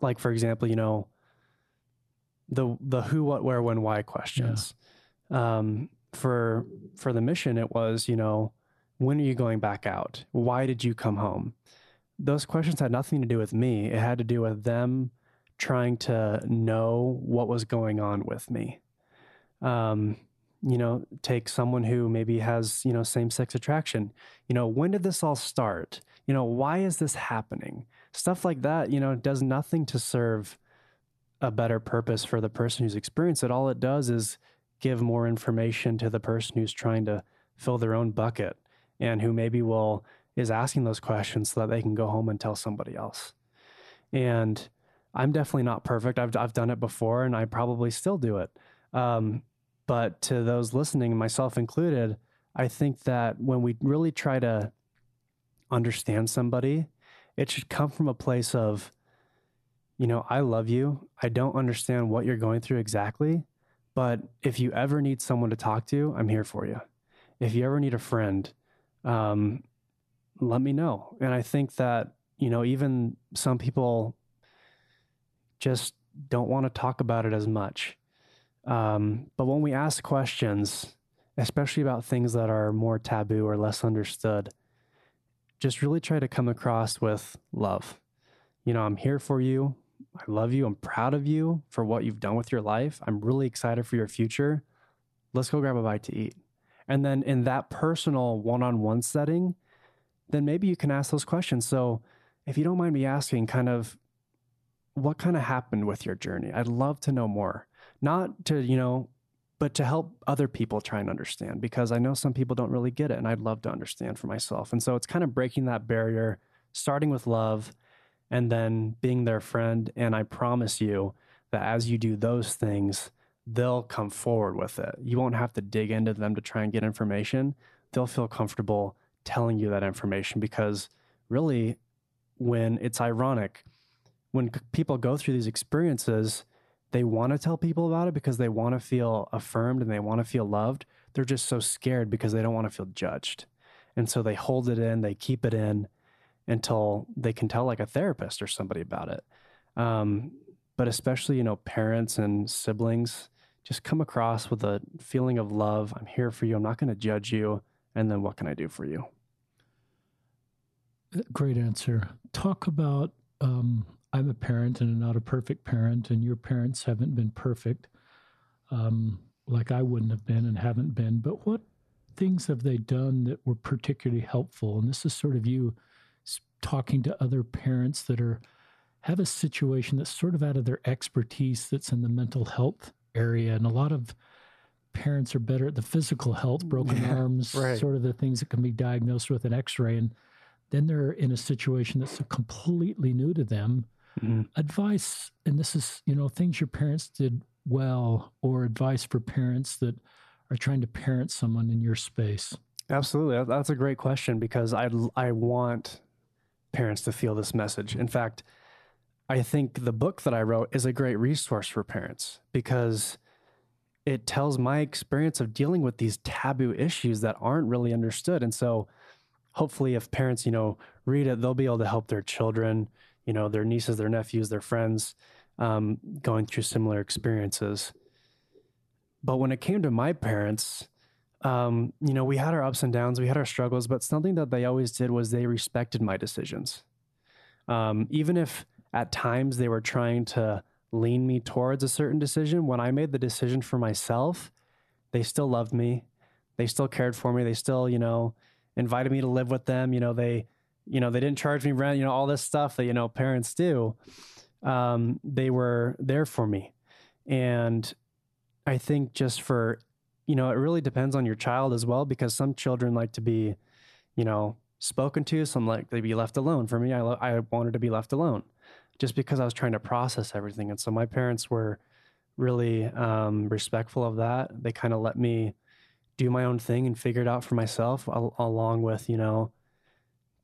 like for example, you know, the the who, what, where, when, why questions. Yeah. Um, for for the mission, it was you know, when are you going back out? Why did you come home? Those questions had nothing to do with me. It had to do with them trying to know what was going on with me. Um, you know, take someone who maybe has, you know, same sex attraction. You know, when did this all start? You know, why is this happening? Stuff like that, you know, does nothing to serve a better purpose for the person who's experienced it. All it does is give more information to the person who's trying to fill their own bucket and who maybe will is asking those questions so that they can go home and tell somebody else. And I'm definitely not perfect. I've I've done it before, and I probably still do it. Um, but to those listening, myself included, I think that when we really try to understand somebody, it should come from a place of, you know, I love you. I don't understand what you're going through exactly, but if you ever need someone to talk to, I'm here for you. If you ever need a friend, um, let me know. And I think that, you know, even some people just don't want to talk about it as much. Um, but when we ask questions, especially about things that are more taboo or less understood, just really try to come across with love. You know, I'm here for you. I love you. I'm proud of you for what you've done with your life. I'm really excited for your future. Let's go grab a bite to eat. And then in that personal one on one setting, then maybe you can ask those questions. So, if you don't mind me asking, kind of what kind of happened with your journey? I'd love to know more. Not to, you know, but to help other people try and understand because I know some people don't really get it and I'd love to understand for myself. And so it's kind of breaking that barrier, starting with love and then being their friend. And I promise you that as you do those things, they'll come forward with it. You won't have to dig into them to try and get information. They'll feel comfortable telling you that information because really, when it's ironic, when people go through these experiences, they want to tell people about it because they want to feel affirmed and they want to feel loved. They're just so scared because they don't want to feel judged. And so they hold it in, they keep it in until they can tell like a therapist or somebody about it. Um, but especially, you know, parents and siblings just come across with a feeling of love. I'm here for you. I'm not going to judge you. And then what can I do for you? Uh, great answer. Talk about um, I'm a parent and I'm not a perfect parent, and your parents haven't been perfect, um, like I wouldn't have been and haven't been. But what things have they done that were particularly helpful? And this is sort of you talking to other parents that are have a situation that's sort of out of their expertise that's in the mental health area and a lot of parents are better at the physical health broken yeah, *laughs* arms right. sort of the things that can be diagnosed with an x-ray and then they're in a situation that's completely new to them mm-hmm. advice and this is you know things your parents did well or advice for parents that are trying to parent someone in your space absolutely that's a great question because i i want parents to feel this message in fact I think the book that I wrote is a great resource for parents because it tells my experience of dealing with these taboo issues that aren't really understood. And so hopefully if parents, you know, read it, they'll be able to help their children, you know, their nieces, their nephews, their friends um, going through similar experiences. But when it came to my parents, um, you know, we had our ups and downs, we had our struggles, but something that they always did was they respected my decisions. Um, even if at times they were trying to lean me towards a certain decision. When I made the decision for myself, they still loved me. They still cared for me. They still, you know, invited me to live with them. You know, they, you know, they didn't charge me rent, you know, all this stuff that, you know, parents do. Um, they were there for me. And I think just for, you know, it really depends on your child as well, because some children like to be, you know, spoken to. Some like they be left alone. For me, I, I wanted to be left alone just because I was trying to process everything. And so my parents were really um, respectful of that. They kind of let me do my own thing and figure it out for myself, al- along with you know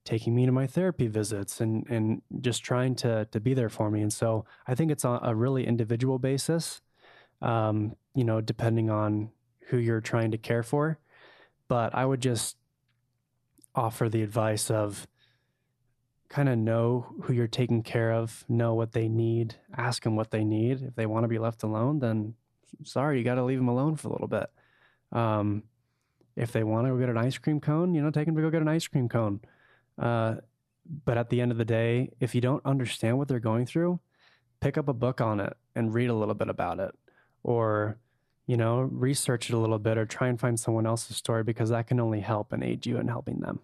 taking me to my therapy visits and and just trying to to be there for me. And so I think it's on a really individual basis, um, you know, depending on who you're trying to care for. But I would just offer the advice of kind of know who you're taking care of, know what they need, ask them what they need. If they want to be left alone, then sorry, you got to leave them alone for a little bit. Um, if they want to go get an ice cream cone, you know, take them to go get an ice cream cone. Uh, but at the end of the day, if you don't understand what they're going through, pick up a book on it and read a little bit about it, or you know, research it a little bit, or try and find someone else's story because that can only help and aid you in helping them.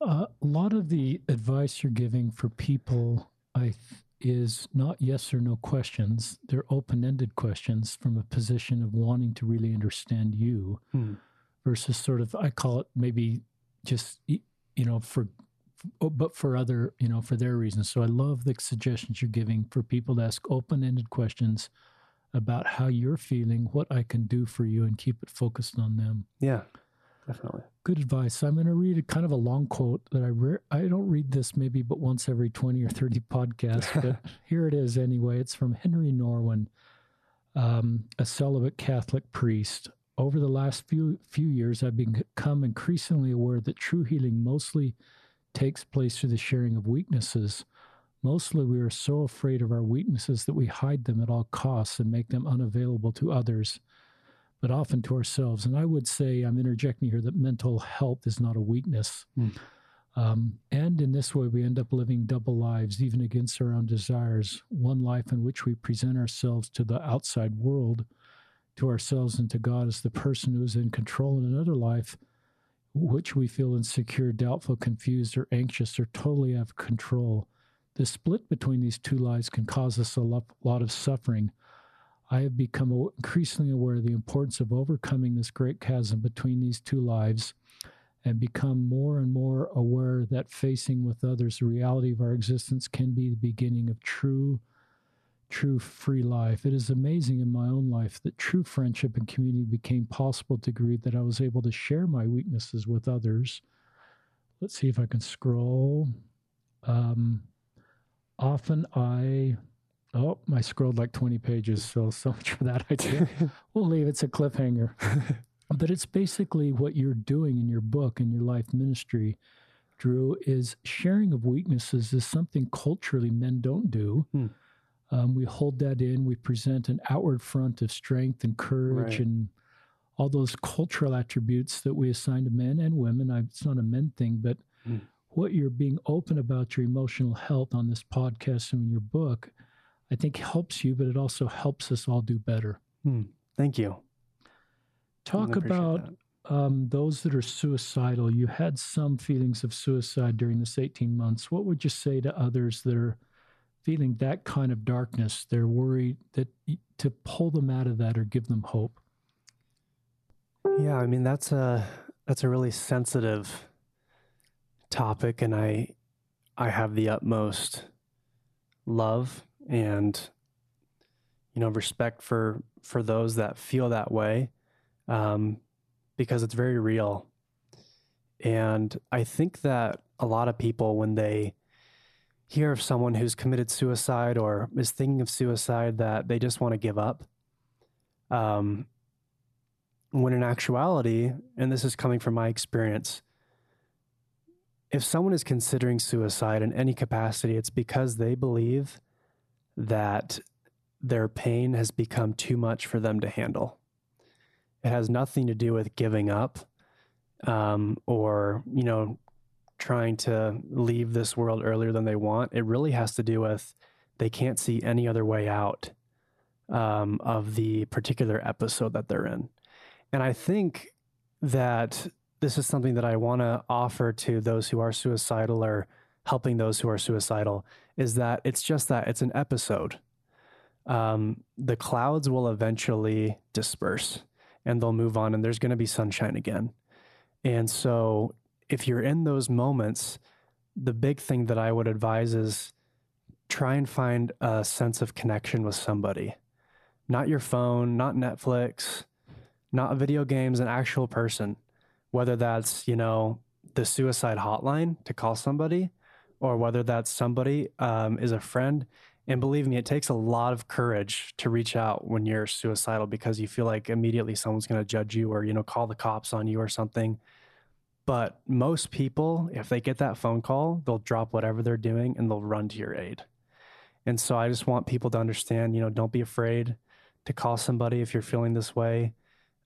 Uh, a lot of the advice you're giving for people, I th- is not yes or no questions. They're open ended questions from a position of wanting to really understand you hmm. versus sort of, I call it maybe just, you know, for, oh, but for other, you know, for their reasons. So I love the suggestions you're giving for people to ask open ended questions about how you're feeling, what I can do for you, and keep it focused on them. Yeah definitely. Good advice. I'm going to read a kind of a long quote that I re- I don't read this maybe but once every 20 or 30 *laughs* podcasts, but here it is anyway. It's from Henry Nouwen, um, a celibate Catholic priest. Over the last few few years, I've become increasingly aware that true healing mostly takes place through the sharing of weaknesses. Mostly, we are so afraid of our weaknesses that we hide them at all costs and make them unavailable to others but often to ourselves. And I would say, I'm interjecting here, that mental health is not a weakness. Mm. Um, and in this way, we end up living double lives, even against our own desires. One life in which we present ourselves to the outside world, to ourselves and to God as the person who is in control, in another life which we feel insecure, doubtful, confused, or anxious, or totally out of control. The split between these two lives can cause us a lot of suffering I have become increasingly aware of the importance of overcoming this great chasm between these two lives and become more and more aware that facing with others the reality of our existence can be the beginning of true true free life. It is amazing in my own life that true friendship and community became possible to degree that I was able to share my weaknesses with others. Let's see if I can scroll. Um, often I Oh, I scrolled like 20 pages, so *laughs* so much for that idea. *laughs* we'll leave it's a cliffhanger. *laughs* but it's basically what you're doing in your book and your life ministry, Drew, is sharing of weaknesses is something culturally men don't do. Hmm. Um, we hold that in. We present an outward front of strength and courage right. and all those cultural attributes that we assign to men and women. I, it's not a men thing, but mm. what you're being open about your emotional health on this podcast and in your book, I think helps you, but it also helps us all do better. Mm. Thank you. Talk about um, those that are suicidal. You had some feelings of suicide during this 18 months. What would you say to others that are feeling that kind of darkness? They're worried that to pull them out of that or give them hope. Yeah, I mean that's a that's a really sensitive topic and I I have the utmost love and you know respect for for those that feel that way um, because it's very real and I think that a lot of people when they hear of someone who's committed suicide or is thinking of suicide that they just want to give up um, when in actuality, and this is coming from my experience, if someone is considering suicide in any capacity, it's because they believe that their pain has become too much for them to handle. It has nothing to do with giving up um, or, you know, trying to leave this world earlier than they want. It really has to do with they can't see any other way out um, of the particular episode that they're in. And I think that this is something that I want to offer to those who are suicidal or helping those who are suicidal is that it's just that it's an episode. Um, the clouds will eventually disperse and they'll move on, and there's going to be sunshine again. And so, if you're in those moments, the big thing that I would advise is try and find a sense of connection with somebody, not your phone, not Netflix, not video games, an actual person, whether that's, you know, the suicide hotline to call somebody or whether that's somebody um, is a friend. And believe me, it takes a lot of courage to reach out when you're suicidal because you feel like immediately someone's going to judge you or, you know, call the cops on you or something. But most people, if they get that phone call, they'll drop whatever they're doing and they'll run to your aid. And so I just want people to understand, you know, don't be afraid to call somebody if you're feeling this way.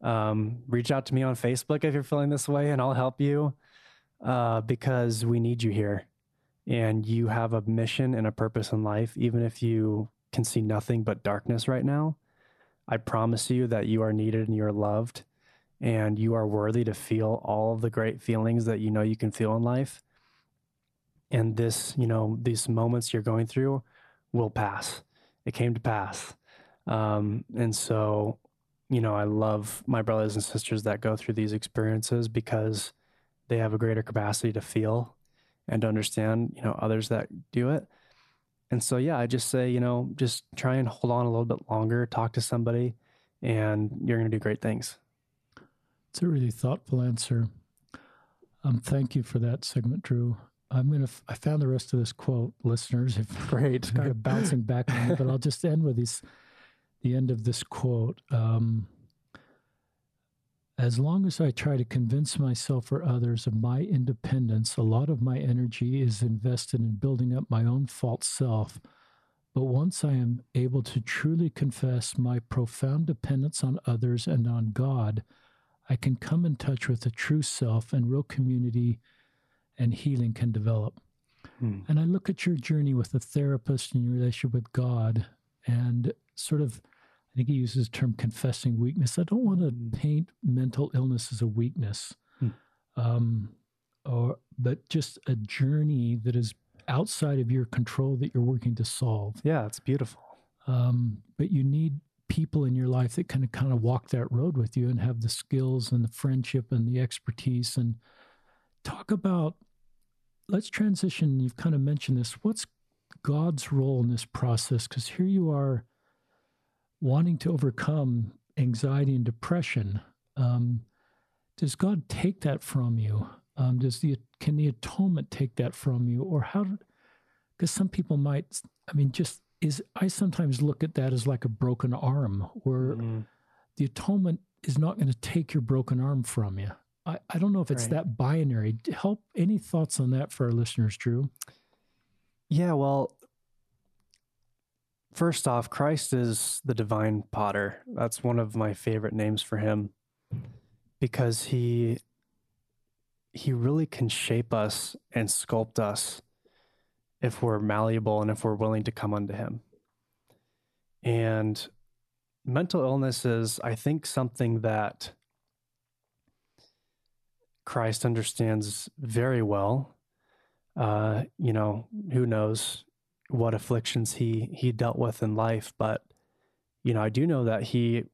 Um, reach out to me on Facebook if you're feeling this way, and I'll help you uh, because we need you here. And you have a mission and a purpose in life, even if you can see nothing but darkness right now. I promise you that you are needed and you are loved, and you are worthy to feel all of the great feelings that you know you can feel in life. And this, you know, these moments you're going through will pass. It came to pass. Um, and so you know, I love my brothers and sisters that go through these experiences because they have a greater capacity to feel and to understand, you know, others that do it. And so, yeah, I just say, you know, just try and hold on a little bit longer, talk to somebody, and you're going to do great things. It's a really thoughtful answer. Um, thank you for that segment, Drew. I'm gonna. F- I found the rest of this quote, listeners. If *laughs* great, kind of bouncing back on me, but I'll just end with these the end of this quote. Um, as long as I try to convince myself or others of my independence, a lot of my energy is invested in building up my own false self. But once I am able to truly confess my profound dependence on others and on God, I can come in touch with a true self and real community and healing can develop. Hmm. And I look at your journey with a therapist and your relationship with God and sort of I think he uses the term confessing weakness. I don't want to mm. paint mental illness as a weakness, mm. um, or but just a journey that is outside of your control that you're working to solve. Yeah, it's beautiful. Um, but you need people in your life that kind of kind of walk that road with you and have the skills and the friendship and the expertise and talk about. Let's transition. You've kind of mentioned this. What's God's role in this process? Because here you are wanting to overcome anxiety and depression, um, does God take that from you? Um, does the can the atonement take that from you, or how? Because some people might. I mean, just is I sometimes look at that as like a broken arm, where mm-hmm. the atonement is not going to take your broken arm from you. I, I don't know if it's right. that binary. Help any thoughts on that for our listeners, Drew? Yeah, well, first off, Christ is the divine potter. That's one of my favorite names for him because he he really can shape us and sculpt us if we're malleable and if we're willing to come unto him. And mental illness is, I think, something that Christ understands very well. Uh, you know, who knows what afflictions he he dealt with in life, but you know, I do know that he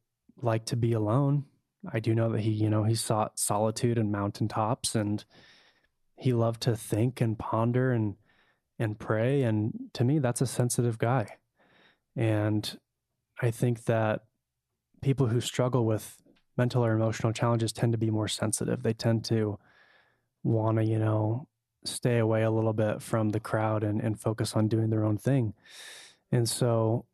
liked to be alone. I do know that he, you know, he sought solitude and mountaintops and he loved to think and ponder and and pray and to me that's a sensitive guy. And I think that people who struggle with mental or emotional challenges tend to be more sensitive. They tend to want to, you know, stay away a little bit from the crowd and, and focus on doing their own thing. And so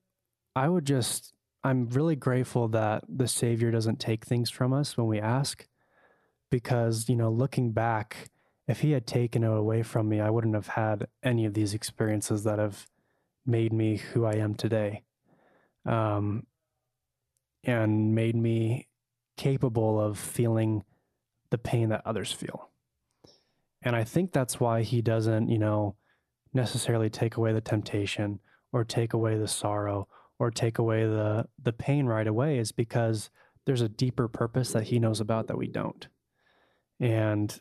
I would just, I'm really grateful that the Savior doesn't take things from us when we ask, because, you know, looking back, if He had taken it away from me, I wouldn't have had any of these experiences that have made me who I am today um, and made me capable of feeling the pain that others feel. And I think that's why he doesn't, you know, necessarily take away the temptation or take away the sorrow or take away the the pain right away is because there's a deeper purpose that he knows about that we don't. And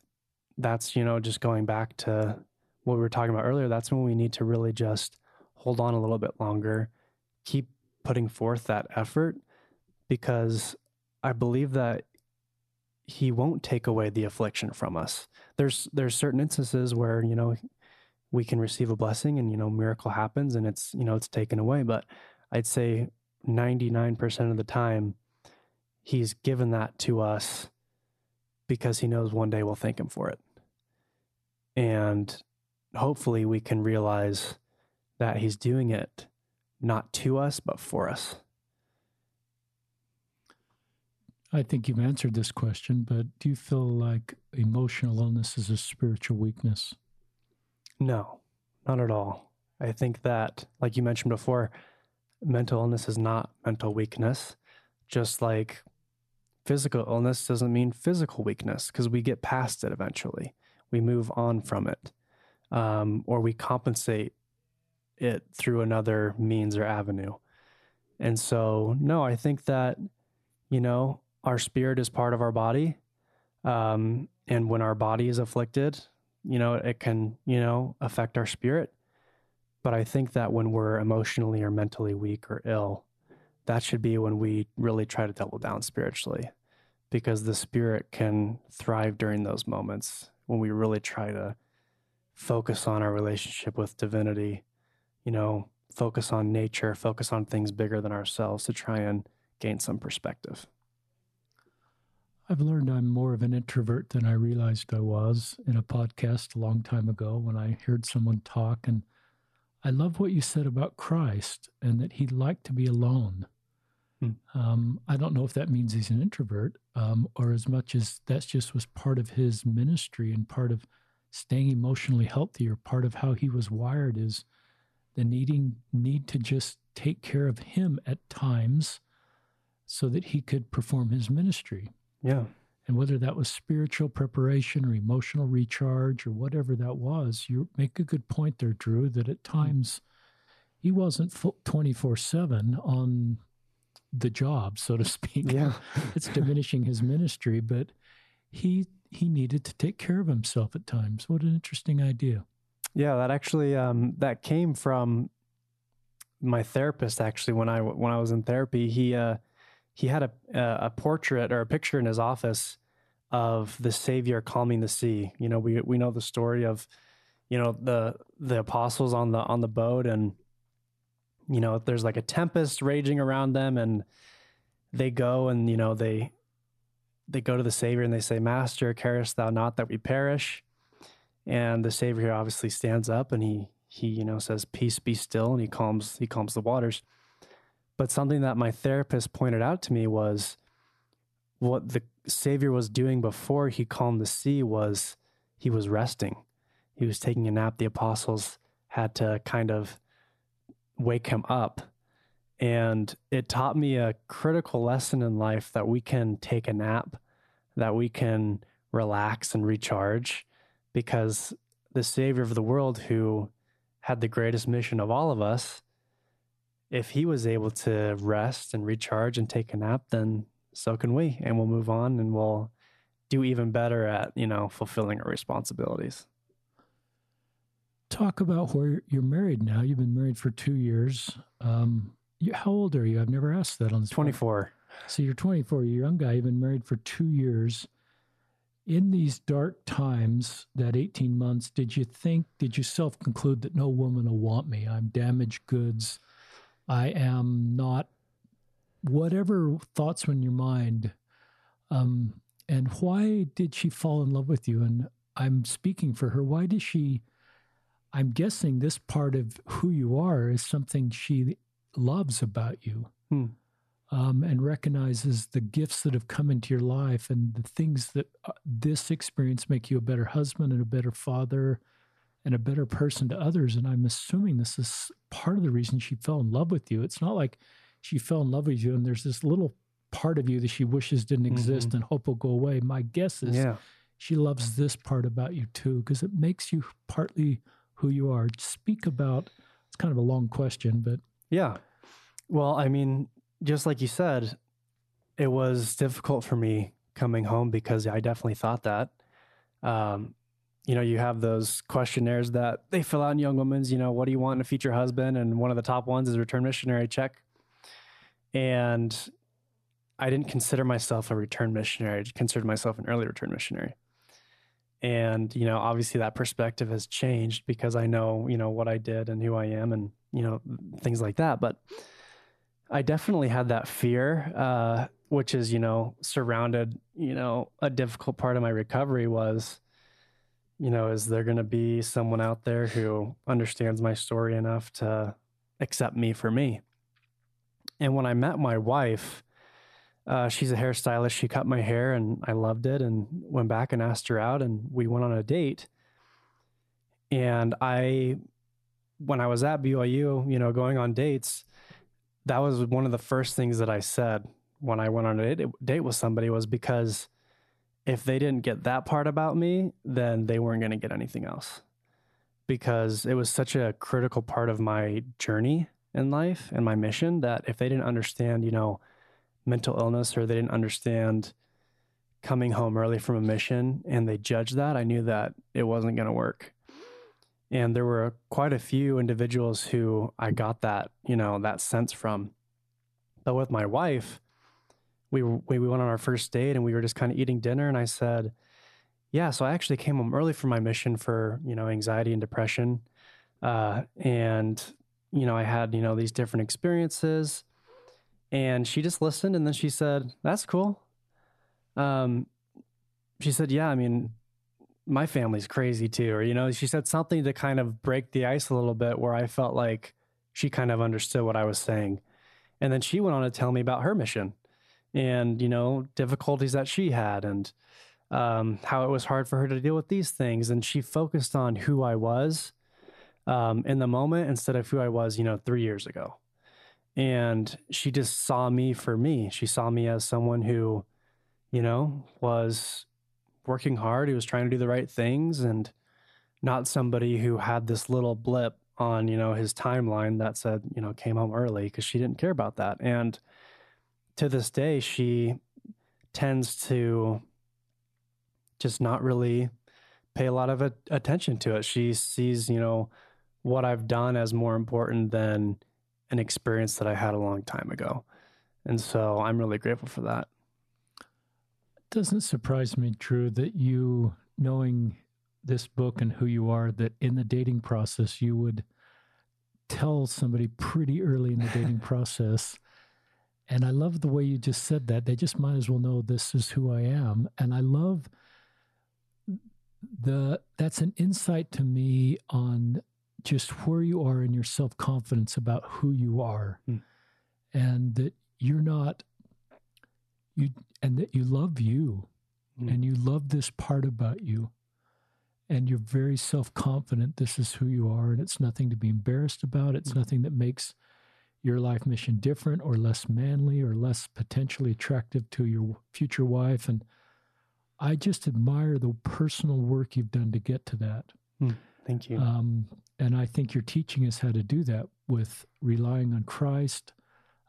that's, you know, just going back to what we were talking about earlier, that's when we need to really just hold on a little bit longer, keep putting forth that effort because I believe that he won't take away the affliction from us. There's there's certain instances where, you know, we can receive a blessing and you know miracle happens and it's, you know, it's taken away, but I'd say 99% of the time he's given that to us because he knows one day we'll thank him for it. And hopefully we can realize that he's doing it not to us, but for us? I think you've answered this question, but do you feel like emotional illness is a spiritual weakness? No, not at all. I think that, like you mentioned before, mental illness is not mental weakness, just like physical illness doesn't mean physical weakness because we get past it eventually. We move on from it, um, or we compensate it through another means or avenue. And so, no, I think that, you know, our spirit is part of our body. Um, and when our body is afflicted, you know, it can, you know, affect our spirit. But I think that when we're emotionally or mentally weak or ill, that should be when we really try to double down spiritually because the spirit can thrive during those moments when we really try to focus on our relationship with divinity you know, focus on nature, focus on things bigger than ourselves to try and gain some perspective. I've learned I'm more of an introvert than I realized I was in a podcast a long time ago when I heard someone talk. And I love what you said about Christ and that he liked to be alone. Hmm. Um, I don't know if that means he's an introvert um, or as much as that's just was part of his ministry and part of staying emotionally healthy or part of how he was wired is the needing need to just take care of him at times so that he could perform his ministry. Yeah. And whether that was spiritual preparation or emotional recharge or whatever that was, you make a good point there, Drew, that at hmm. times he wasn't 24 7 on the job, so to speak. Yeah. *laughs* it's diminishing his ministry, but he he needed to take care of himself at times. What an interesting idea. Yeah, that actually um, that came from my therapist. Actually, when I when I was in therapy, he uh, he had a a portrait or a picture in his office of the Savior calming the sea. You know, we we know the story of you know the the apostles on the on the boat, and you know there's like a tempest raging around them, and they go and you know they they go to the Savior and they say, Master, carest thou not that we perish? And the Savior here obviously stands up and he he you know says, "Peace, be still," and he calms he calms the waters. But something that my therapist pointed out to me was what the Savior was doing before he calmed the sea was he was resting. He was taking a nap. The apostles had to kind of wake him up. And it taught me a critical lesson in life that we can take a nap, that we can relax and recharge, because the Savior of the world, who had the greatest mission of all of us, if he was able to rest and recharge and take a nap, then so can we. And we'll move on and we'll do even better at, you know, fulfilling our responsibilities. Talk about where you're married now. You've been married for two years. Um, you, how old are you? I've never asked that on this. 24. So you're 24. You're a young guy. You've been married for two years. In these dark times, that 18 months, did you think, did you self conclude that no woman will want me? I'm damaged goods. I am not, whatever thoughts were in your mind. Um, and why did she fall in love with you? And I'm speaking for her. Why did she? I'm guessing this part of who you are is something she loves about you. Hmm. Um, and recognizes the gifts that have come into your life and the things that uh, this experience make you a better husband and a better father and a better person to others. And I'm assuming this is part of the reason she fell in love with you. It's not like she fell in love with you and there's this little part of you that she wishes didn't exist mm-hmm. and hope will go away. My guess is yeah. she loves this part about you too, because it makes you partly who you are. Speak about it's kind of a long question, but yeah. Well, I mean, just like you said, it was difficult for me coming home because I definitely thought that. Um, you know, you have those questionnaires that they fill out in Young Women's, you know, what do you want in a future husband? And one of the top ones is return missionary check. And I didn't consider myself a return missionary. I considered myself an early return missionary. And, you know, obviously that perspective has changed because I know, you know, what I did and who I am and, you know, things like that. But I definitely had that fear, uh, which is, you know, surrounded, you know, a difficult part of my recovery was, you know, is there going to be someone out there who understands my story enough to accept me for me? And when I met my wife, uh, she's a hairstylist. She cut my hair and I loved it and went back and asked her out and we went on a date. And I, when I was at BYU, you know, going on dates, that was one of the first things that I said when I went on a date, date with somebody was because if they didn't get that part about me, then they weren't going to get anything else. Because it was such a critical part of my journey in life and my mission that if they didn't understand, you know, mental illness or they didn't understand coming home early from a mission and they judged that, I knew that it wasn't going to work. And there were quite a few individuals who I got that, you know, that sense from. But with my wife, we we went on our first date and we were just kind of eating dinner and I said, "Yeah, so I actually came home early from my mission for, you know, anxiety and depression." Uh, and you know, I had, you know, these different experiences and she just listened and then she said, That's cool. Um, she said, Yeah, I mean, my family's crazy too. Or, you know, she said something to kind of break the ice a little bit where I felt like she kind of understood what I was saying. And then she went on to tell me about her mission and, you know, difficulties that she had and um, how it was hard for her to deal with these things. And she focused on who I was um, in the moment instead of who I was, you know, three years ago and she just saw me for me. She saw me as someone who, you know, was working hard, He was trying to do the right things and not somebody who had this little blip on, you know, his timeline that said, you know, came home early because she didn't care about that. And to this day, she tends to just not really pay a lot of attention to it. She sees, you know, what I've done as more important than an experience that I had a long time ago. And so I'm really grateful for that. It Doesn't surprise me, Drew, that you, knowing this book and who you are, that in the dating process, you would tell somebody pretty early in the dating *laughs* process. And I love the way you just said that. They just might as well know this is who I am. And I love the that's an insight to me on just where you are in your self confidence about who you are, mm. and that you're not you and that you love you Mm. and you love this part about you and you're very self-confident this is who you are and it's nothing to be embarrassed about it's Mm. nothing that makes your life mission different or less manly or less potentially attractive to your future wife and i just admire the personal work you've done to get to that Thank you. um, and I think you're teaching us how to do that with relying on Christ,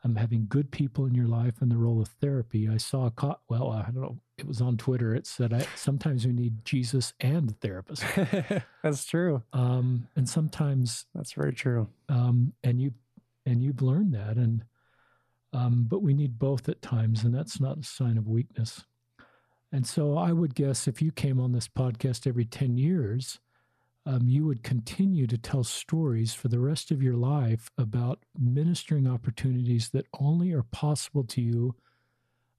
um, having good people in your life, and the role of therapy. I saw a co- well, I don't know, it was on Twitter. It said I, sometimes we need Jesus and a therapist, *laughs* That's true. um, and sometimes, That's very true. um, and you and you've learned that, and um, but we need both at times, and that's not a sign of weakness. And so I would guess if you came on this podcast every 10 years, um, you would continue to tell stories for the rest of your life about ministering opportunities that only are possible to you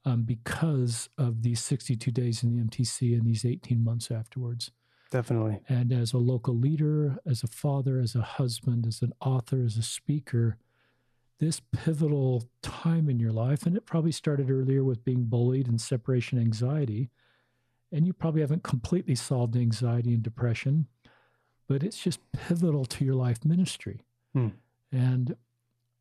um, because of these 62 days in the MTC and these 18 months afterwards. Definitely. And as a local leader, as a father, as a husband, as an author, as a speaker, this pivotal time in your life, and it probably started earlier with being bullied and separation anxiety, and you probably haven't completely solved anxiety and depression, but it's just pivotal to your life ministry. Hmm. And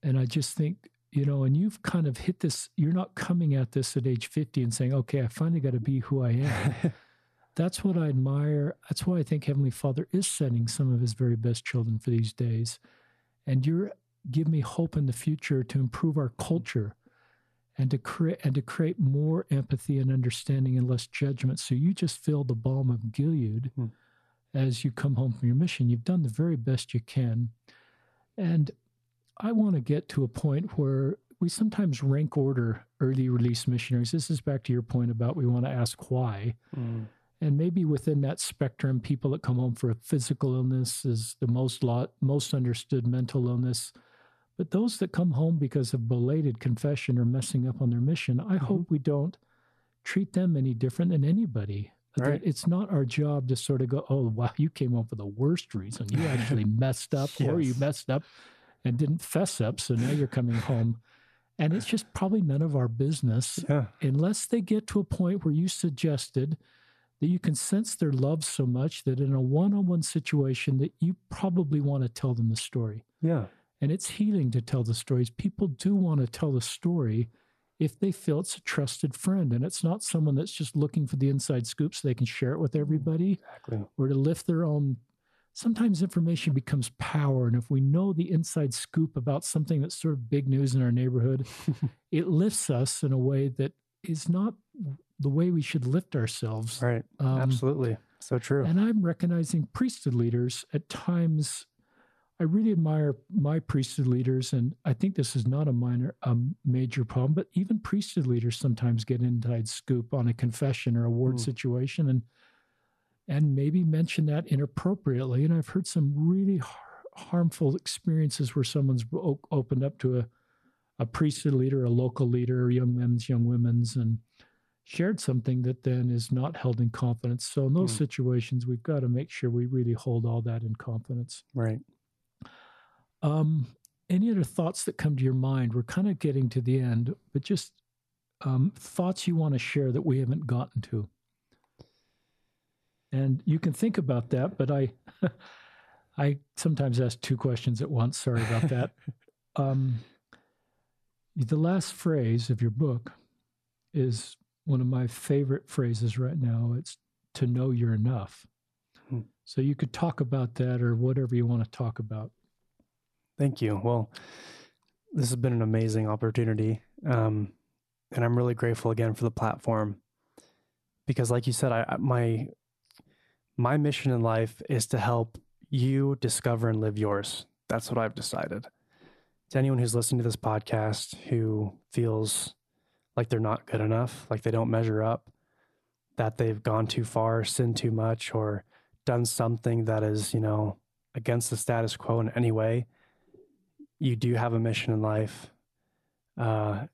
and I just think, you know, and you've kind of hit this, you're not coming at this at age 50 and saying, okay, I finally got to be who I am *laughs* that's what I admire. That's why I think Heavenly Father is sending some of His very best children for these days. And you're give me hope in the future to improve our culture and to create and to create more empathy and understanding and less judgment. So you just feel the balm of Gilead Hmm. As you come home from your mission. You've done the very best you can. And I want to get to a point where we sometimes rank order early release missionaries. This is back to your point about we want to ask why. Mm. And maybe within that spectrum, people that come home for a physical illness is the most lot, most understood mental illness. But those that come home because of belated confession or messing up on their mission, I hope we don't treat them any different than anybody. Right. It's not our job to sort of go, oh, wow, you came home for the worst reason. You actually *laughs* messed up, or you messed up and didn't fess up. So now you're coming home. And it's just probably none of our business Yeah. unless they get to a point where you suggested that you can sense their love so much that in a one-on-one situation that you probably want to tell them the story Yeah. and it's healing to tell the stories people do want to tell the story if they feel it's a trusted friend and it's not someone that's just looking for the inside scoop so they can share it with everybody Exactly. or to lift their own sometimes information becomes power and if we know the inside scoop about something that's sort of big news in our neighborhood *laughs* it lifts us in a way that is not the way we should lift ourselves Right. Um, Absolutely. So true. and i'm recognizing priesthood leaders at times i really admire my priesthood leaders and i think this is not a minor um, major problem but even priesthood leaders sometimes get inside scoop on a confession or a ward Mm. situation and and maybe mention that inappropriately. And I've heard some really har- harmful experiences where someone's o- opened up to a, a priesthood leader, a local leader, young men's, young women's, and shared something that then is not held in confidence. So in those Mm. situations, we've got to make sure we really hold all that in confidence. right. Um, any other thoughts that come to your mind? We're kind of getting to the end, but just um, thoughts you want to share that we haven't gotten to. And you can think about that, but I, *laughs* I sometimes ask two questions at once. Sorry about that. *laughs* um, the last phrase of your book is one of my favorite phrases right now. It's to know you're enough. Hmm. So you could talk about that or whatever you want to talk about. Thank you. Well, this has been an amazing opportunity. Um, and I'm really grateful again for the platform because like you said, I, my, my mission in life is to help you discover and live yours. That's what I've decided. To anyone who's listening to this podcast who feels like they're not good enough, like they don't measure up, that they've gone too far, sinned too much, or done something that is, you know, against the status quo in any way, you do have a mission in life. Uh,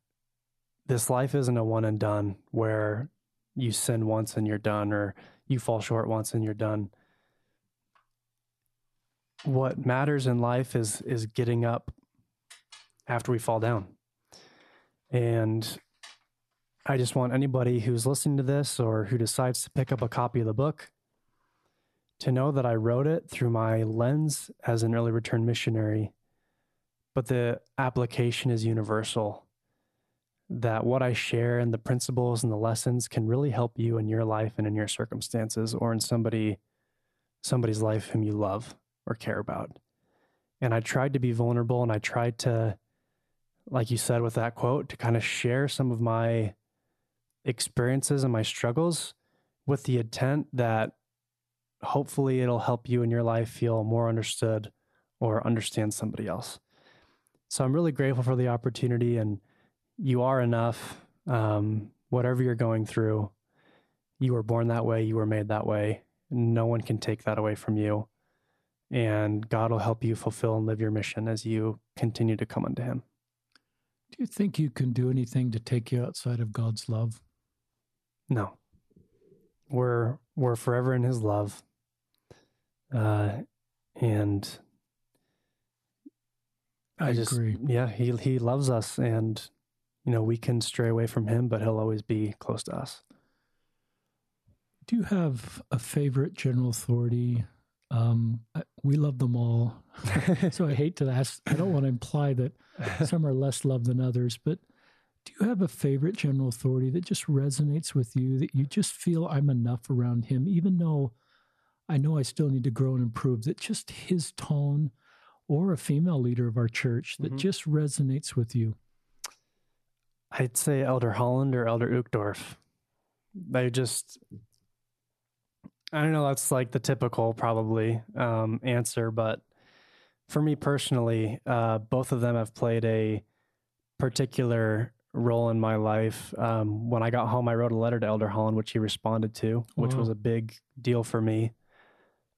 this life isn't a one and done where you sin once and you're done, or you fall short once and you're done. What matters in life is is getting up after we fall down. And I just want anybody who's listening to this or who decides to pick up a copy of the book to know that I wrote it through my lens as an early return missionary, but the application is universal. That what I share and the principles and the lessons can really help you in your life and in your circumstances or in somebody somebody's life whom you love or care about. And I tried to be vulnerable and I tried to like you said with that quote to kind of share some of my experiences and my struggles with the intent that hopefully it'll help you in your life feel more understood or understand somebody else. So I'm really grateful for the opportunity, and you are enough. Um, whatever you're going through, you were born that way, you were made that way. No one can take that away from you. And God will help you fulfill and live your mission as you continue to come unto Him. Do you think you can do anything to take you outside of God's love? No. We're we're forever in his love. Uh and I, I just agree. yeah, he he loves us and you know, we can stray away from him, but he'll always be close to us. Do you have a favorite general authority? Um, we love them all. *laughs* so I hate to ask, I don't want to imply that some are less loved than others, but do you have a favorite general authority that just resonates with you, that you just feel I'm enough around him, even though I know I still need to grow and improve, that just his tone or a female leader of our church that mm-hmm. just resonates with you? I'd say Elder Holland or Elder Uchtdorf. They just, I don't know, that's like the typical probably um, answer, but for me personally, uh, both of them have played a particular role in my life. Um, when I got home, I wrote a letter to Elder Holland, which he responded to, which wow. was a big deal for me.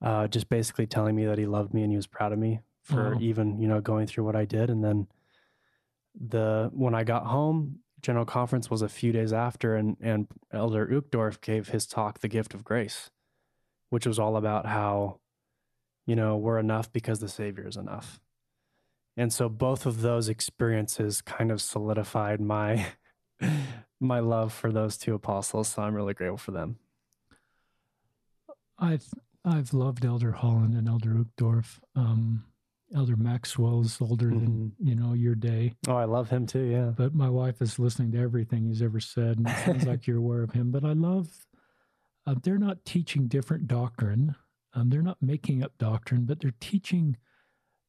Uh, just basically telling me that he loved me and he was proud of me for wow. even you know going through what I did. And then the when I got home, General Conference was a few days after, and and Elder Uchtdorf gave his talk, "The Gift of Grace," which was all about how you know we're enough because the Savior is enough and so both of those experiences kind of solidified my *laughs* my love for those two apostles so i'm really grateful for them i've i've loved elder holland and elder uchtdorf um, elder maxwell is older mm-hmm. than you know your day oh i love him too yeah but my wife is listening to everything he's ever said and it sounds like *laughs* you're aware of him but i love uh, they're not teaching different doctrine um, they're not making up doctrine but they're teaching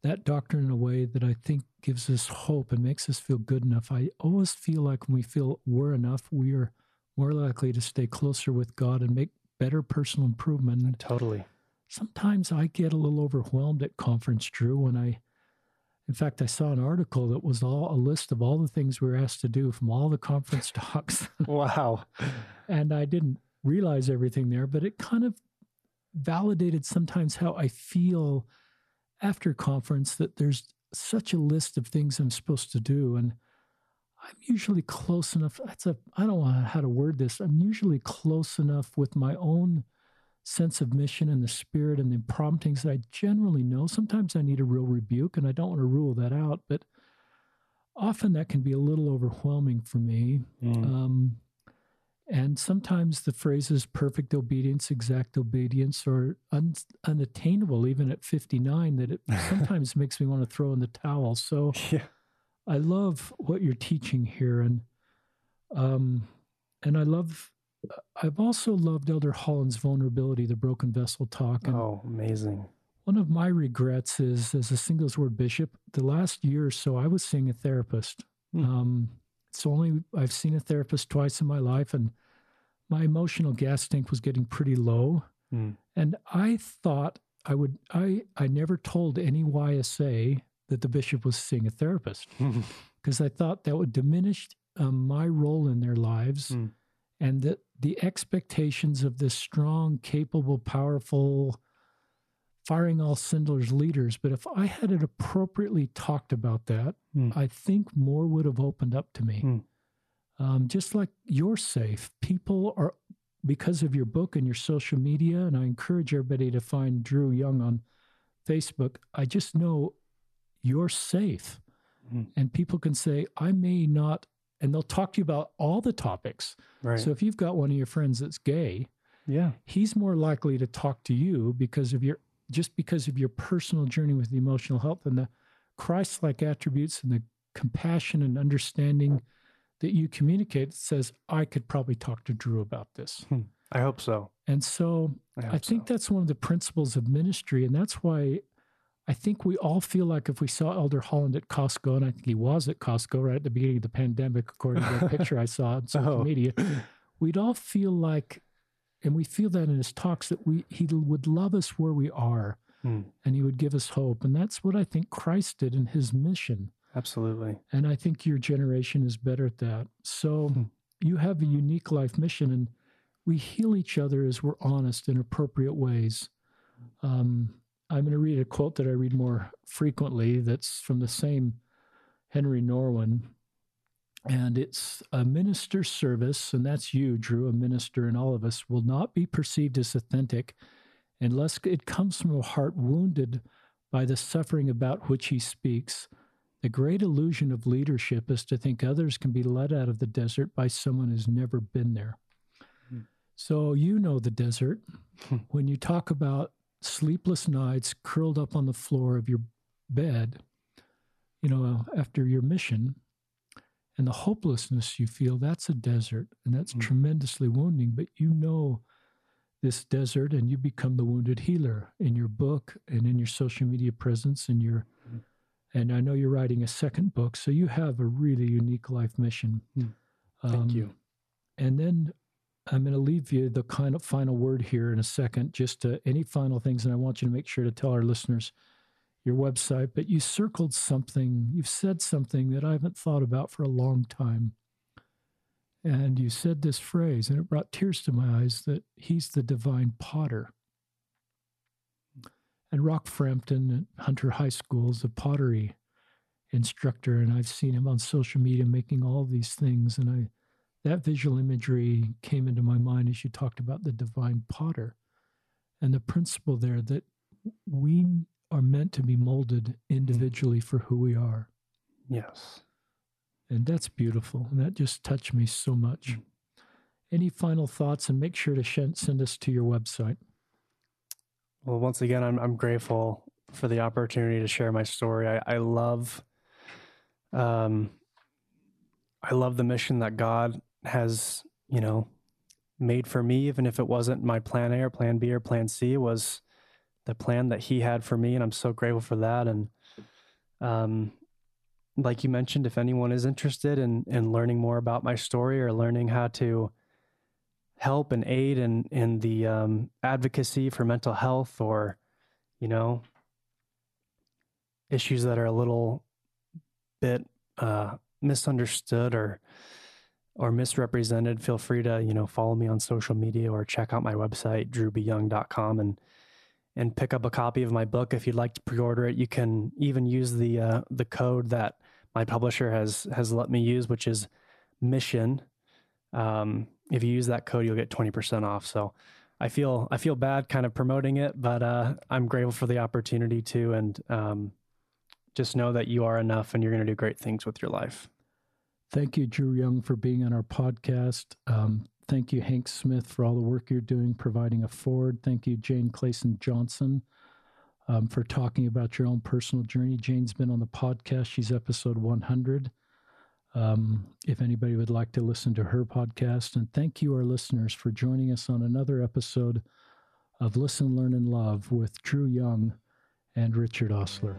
that doctrine in a way that I think gives us hope and makes us feel good enough. I always feel like when we feel we're enough, we are more likely to stay closer with God and make better personal improvement. Totally. Sometimes I get a little overwhelmed at conference, Drew, when I, in fact, I saw an article that was all a list of all the things we were asked to do from all the conference *laughs* talks. wow. and I didn't realize everything there, but it kind of validated sometimes how I feel after conference that there's such a list of things I'm supposed to do. And I'm usually close enough. That's a, I don't know how to word this. I'm usually close enough with my own sense of mission and the spirit and the promptings that I generally know. Sometimes I need a real rebuke, and I don't want to rule that out, but often that can be a little overwhelming for me. Mm. Um, and sometimes the phrases perfect obedience, exact obedience are un- unattainable even at 59 that it *laughs* sometimes makes me want to throw in the towel. So yeah. I love what you're teaching here. And, um, and I love, I've also loved Elder Holland's vulnerability, the broken vessel talk. And oh, amazing. One of my regrets is as a singles ward bishop, the last year or so, I was seeing a therapist. Mm. Um, it's only I've seen a therapist twice in my life, and my emotional gas tank was getting pretty low. Mm. And I thought I would. I I never told any YSA that the bishop was seeing a therapist *laughs* because I thought that would diminish um, my role in their lives, mm. And that the expectations of this strong, capable, powerful firing all cylinders leaders. But if I had it appropriately talked about that, mm. I think more would have opened up to me. Mm. Um, just like you're safe, people are, because of your book and your social media, and I encourage everybody to find Drew Young on Facebook. I just know you're safe. Mm. And people can say, I may not and they'll talk to you about all the topics. Right. So if you've got one of your friends that's gay, yeah. he's more likely to talk to you because of your just because of your personal journey with the emotional health and the Christ-like attributes and the compassion and understanding that you communicate that says, I could probably talk to Drew about this. Hmm. I hope so. And so I, I think so. that's one of the principles of ministry. And that's why I think we all feel like if we saw Elder Holland at Costco, and I think he was at Costco right at the beginning of the pandemic, according to the *laughs* picture I saw on social oh. media, we'd all feel like, and we feel that in his talks, that we he would love us where we are hmm. and he would give us hope. And that's what I think Christ did in his mission. Absolutely. And I think your generation is better at that. So hmm. you have a unique life mission, and we heal each other as we're honest in appropriate ways. Um, I'm going to read a quote that I read more frequently that's from the same Henri Nouwen. And it's a minister's service, and that's you, Drew, a minister, and all of us, will not be perceived as authentic unless it comes from a heart wounded by the suffering about which he speaks. The great illusion of leadership is to think others can be led out of the desert by someone who's never been there. Hmm. So, you know the desert. when you talk about sleepless nights curled up on the floor of your bed, you know, after your mission, and the hopelessness you feel, that's a desert. And that's mm-hmm. tremendously wounding. But you know this desert and you become the wounded healer in your book and in your social media presence and your mm-hmm. and I know you're writing a second book, so you have a really unique life mission. Mm. Thank um, you. And then I'm going to leave you the kind of final word here in a second, just any final things. And I want you to make sure to tell our listeners your website. But you circled something, you've said something that I haven't thought about for a long time. And you said this phrase, and it brought tears to my eyes that he's the divine potter. And Rock Frampton at Hunter High School is a pottery instructor, and I've seen him on social media making all these things. And I that visual imagery came into my mind as you talked about the divine potter and the principle there that we are meant to be molded individually for who we are. Yes. And that's beautiful. And that just touched me so much. Mm. Any final thoughts? And make sure to send us to your website. Well, once again, I'm, I'm grateful for the opportunity to share my story. I, I love, um, I love the mission that God has, you know, made for me, even if it wasn't my plan A or plan B or plan C, was the plan that he had for me. And I'm so grateful for that. And, um, like you mentioned, if anyone is interested in, in learning more about my story or learning how to help and aid in, in the um, advocacy for mental health or, you know, issues that are a little bit uh, misunderstood or or misrepresented, feel free to, you know, follow me on social media or check out my website, drewbyoung.com and and pick up a copy of my book if you'd like to pre-order it. You can even use the uh, the code that my publisher has has let me use, which is mission. Um, if you use that code, you'll get twenty percent off. So I feel I feel bad kind of promoting it, but uh, I'm grateful for the opportunity to, and um, just know that you are enough, and you're going to do great things with your life. Thank you, Drew Young, for being on our podcast. Um, thank you, Hank Smith, for all the work you're doing providing a Ford. Thank you, Jane Clayson Johnson, um, for talking about your own personal journey. Jane's been on the podcast. She's episode 100. Um, if anybody would like to listen to her podcast. And thank you, our listeners, for joining us on another episode of Listen, Learn, and Love with Drew Young and Richard Ostler.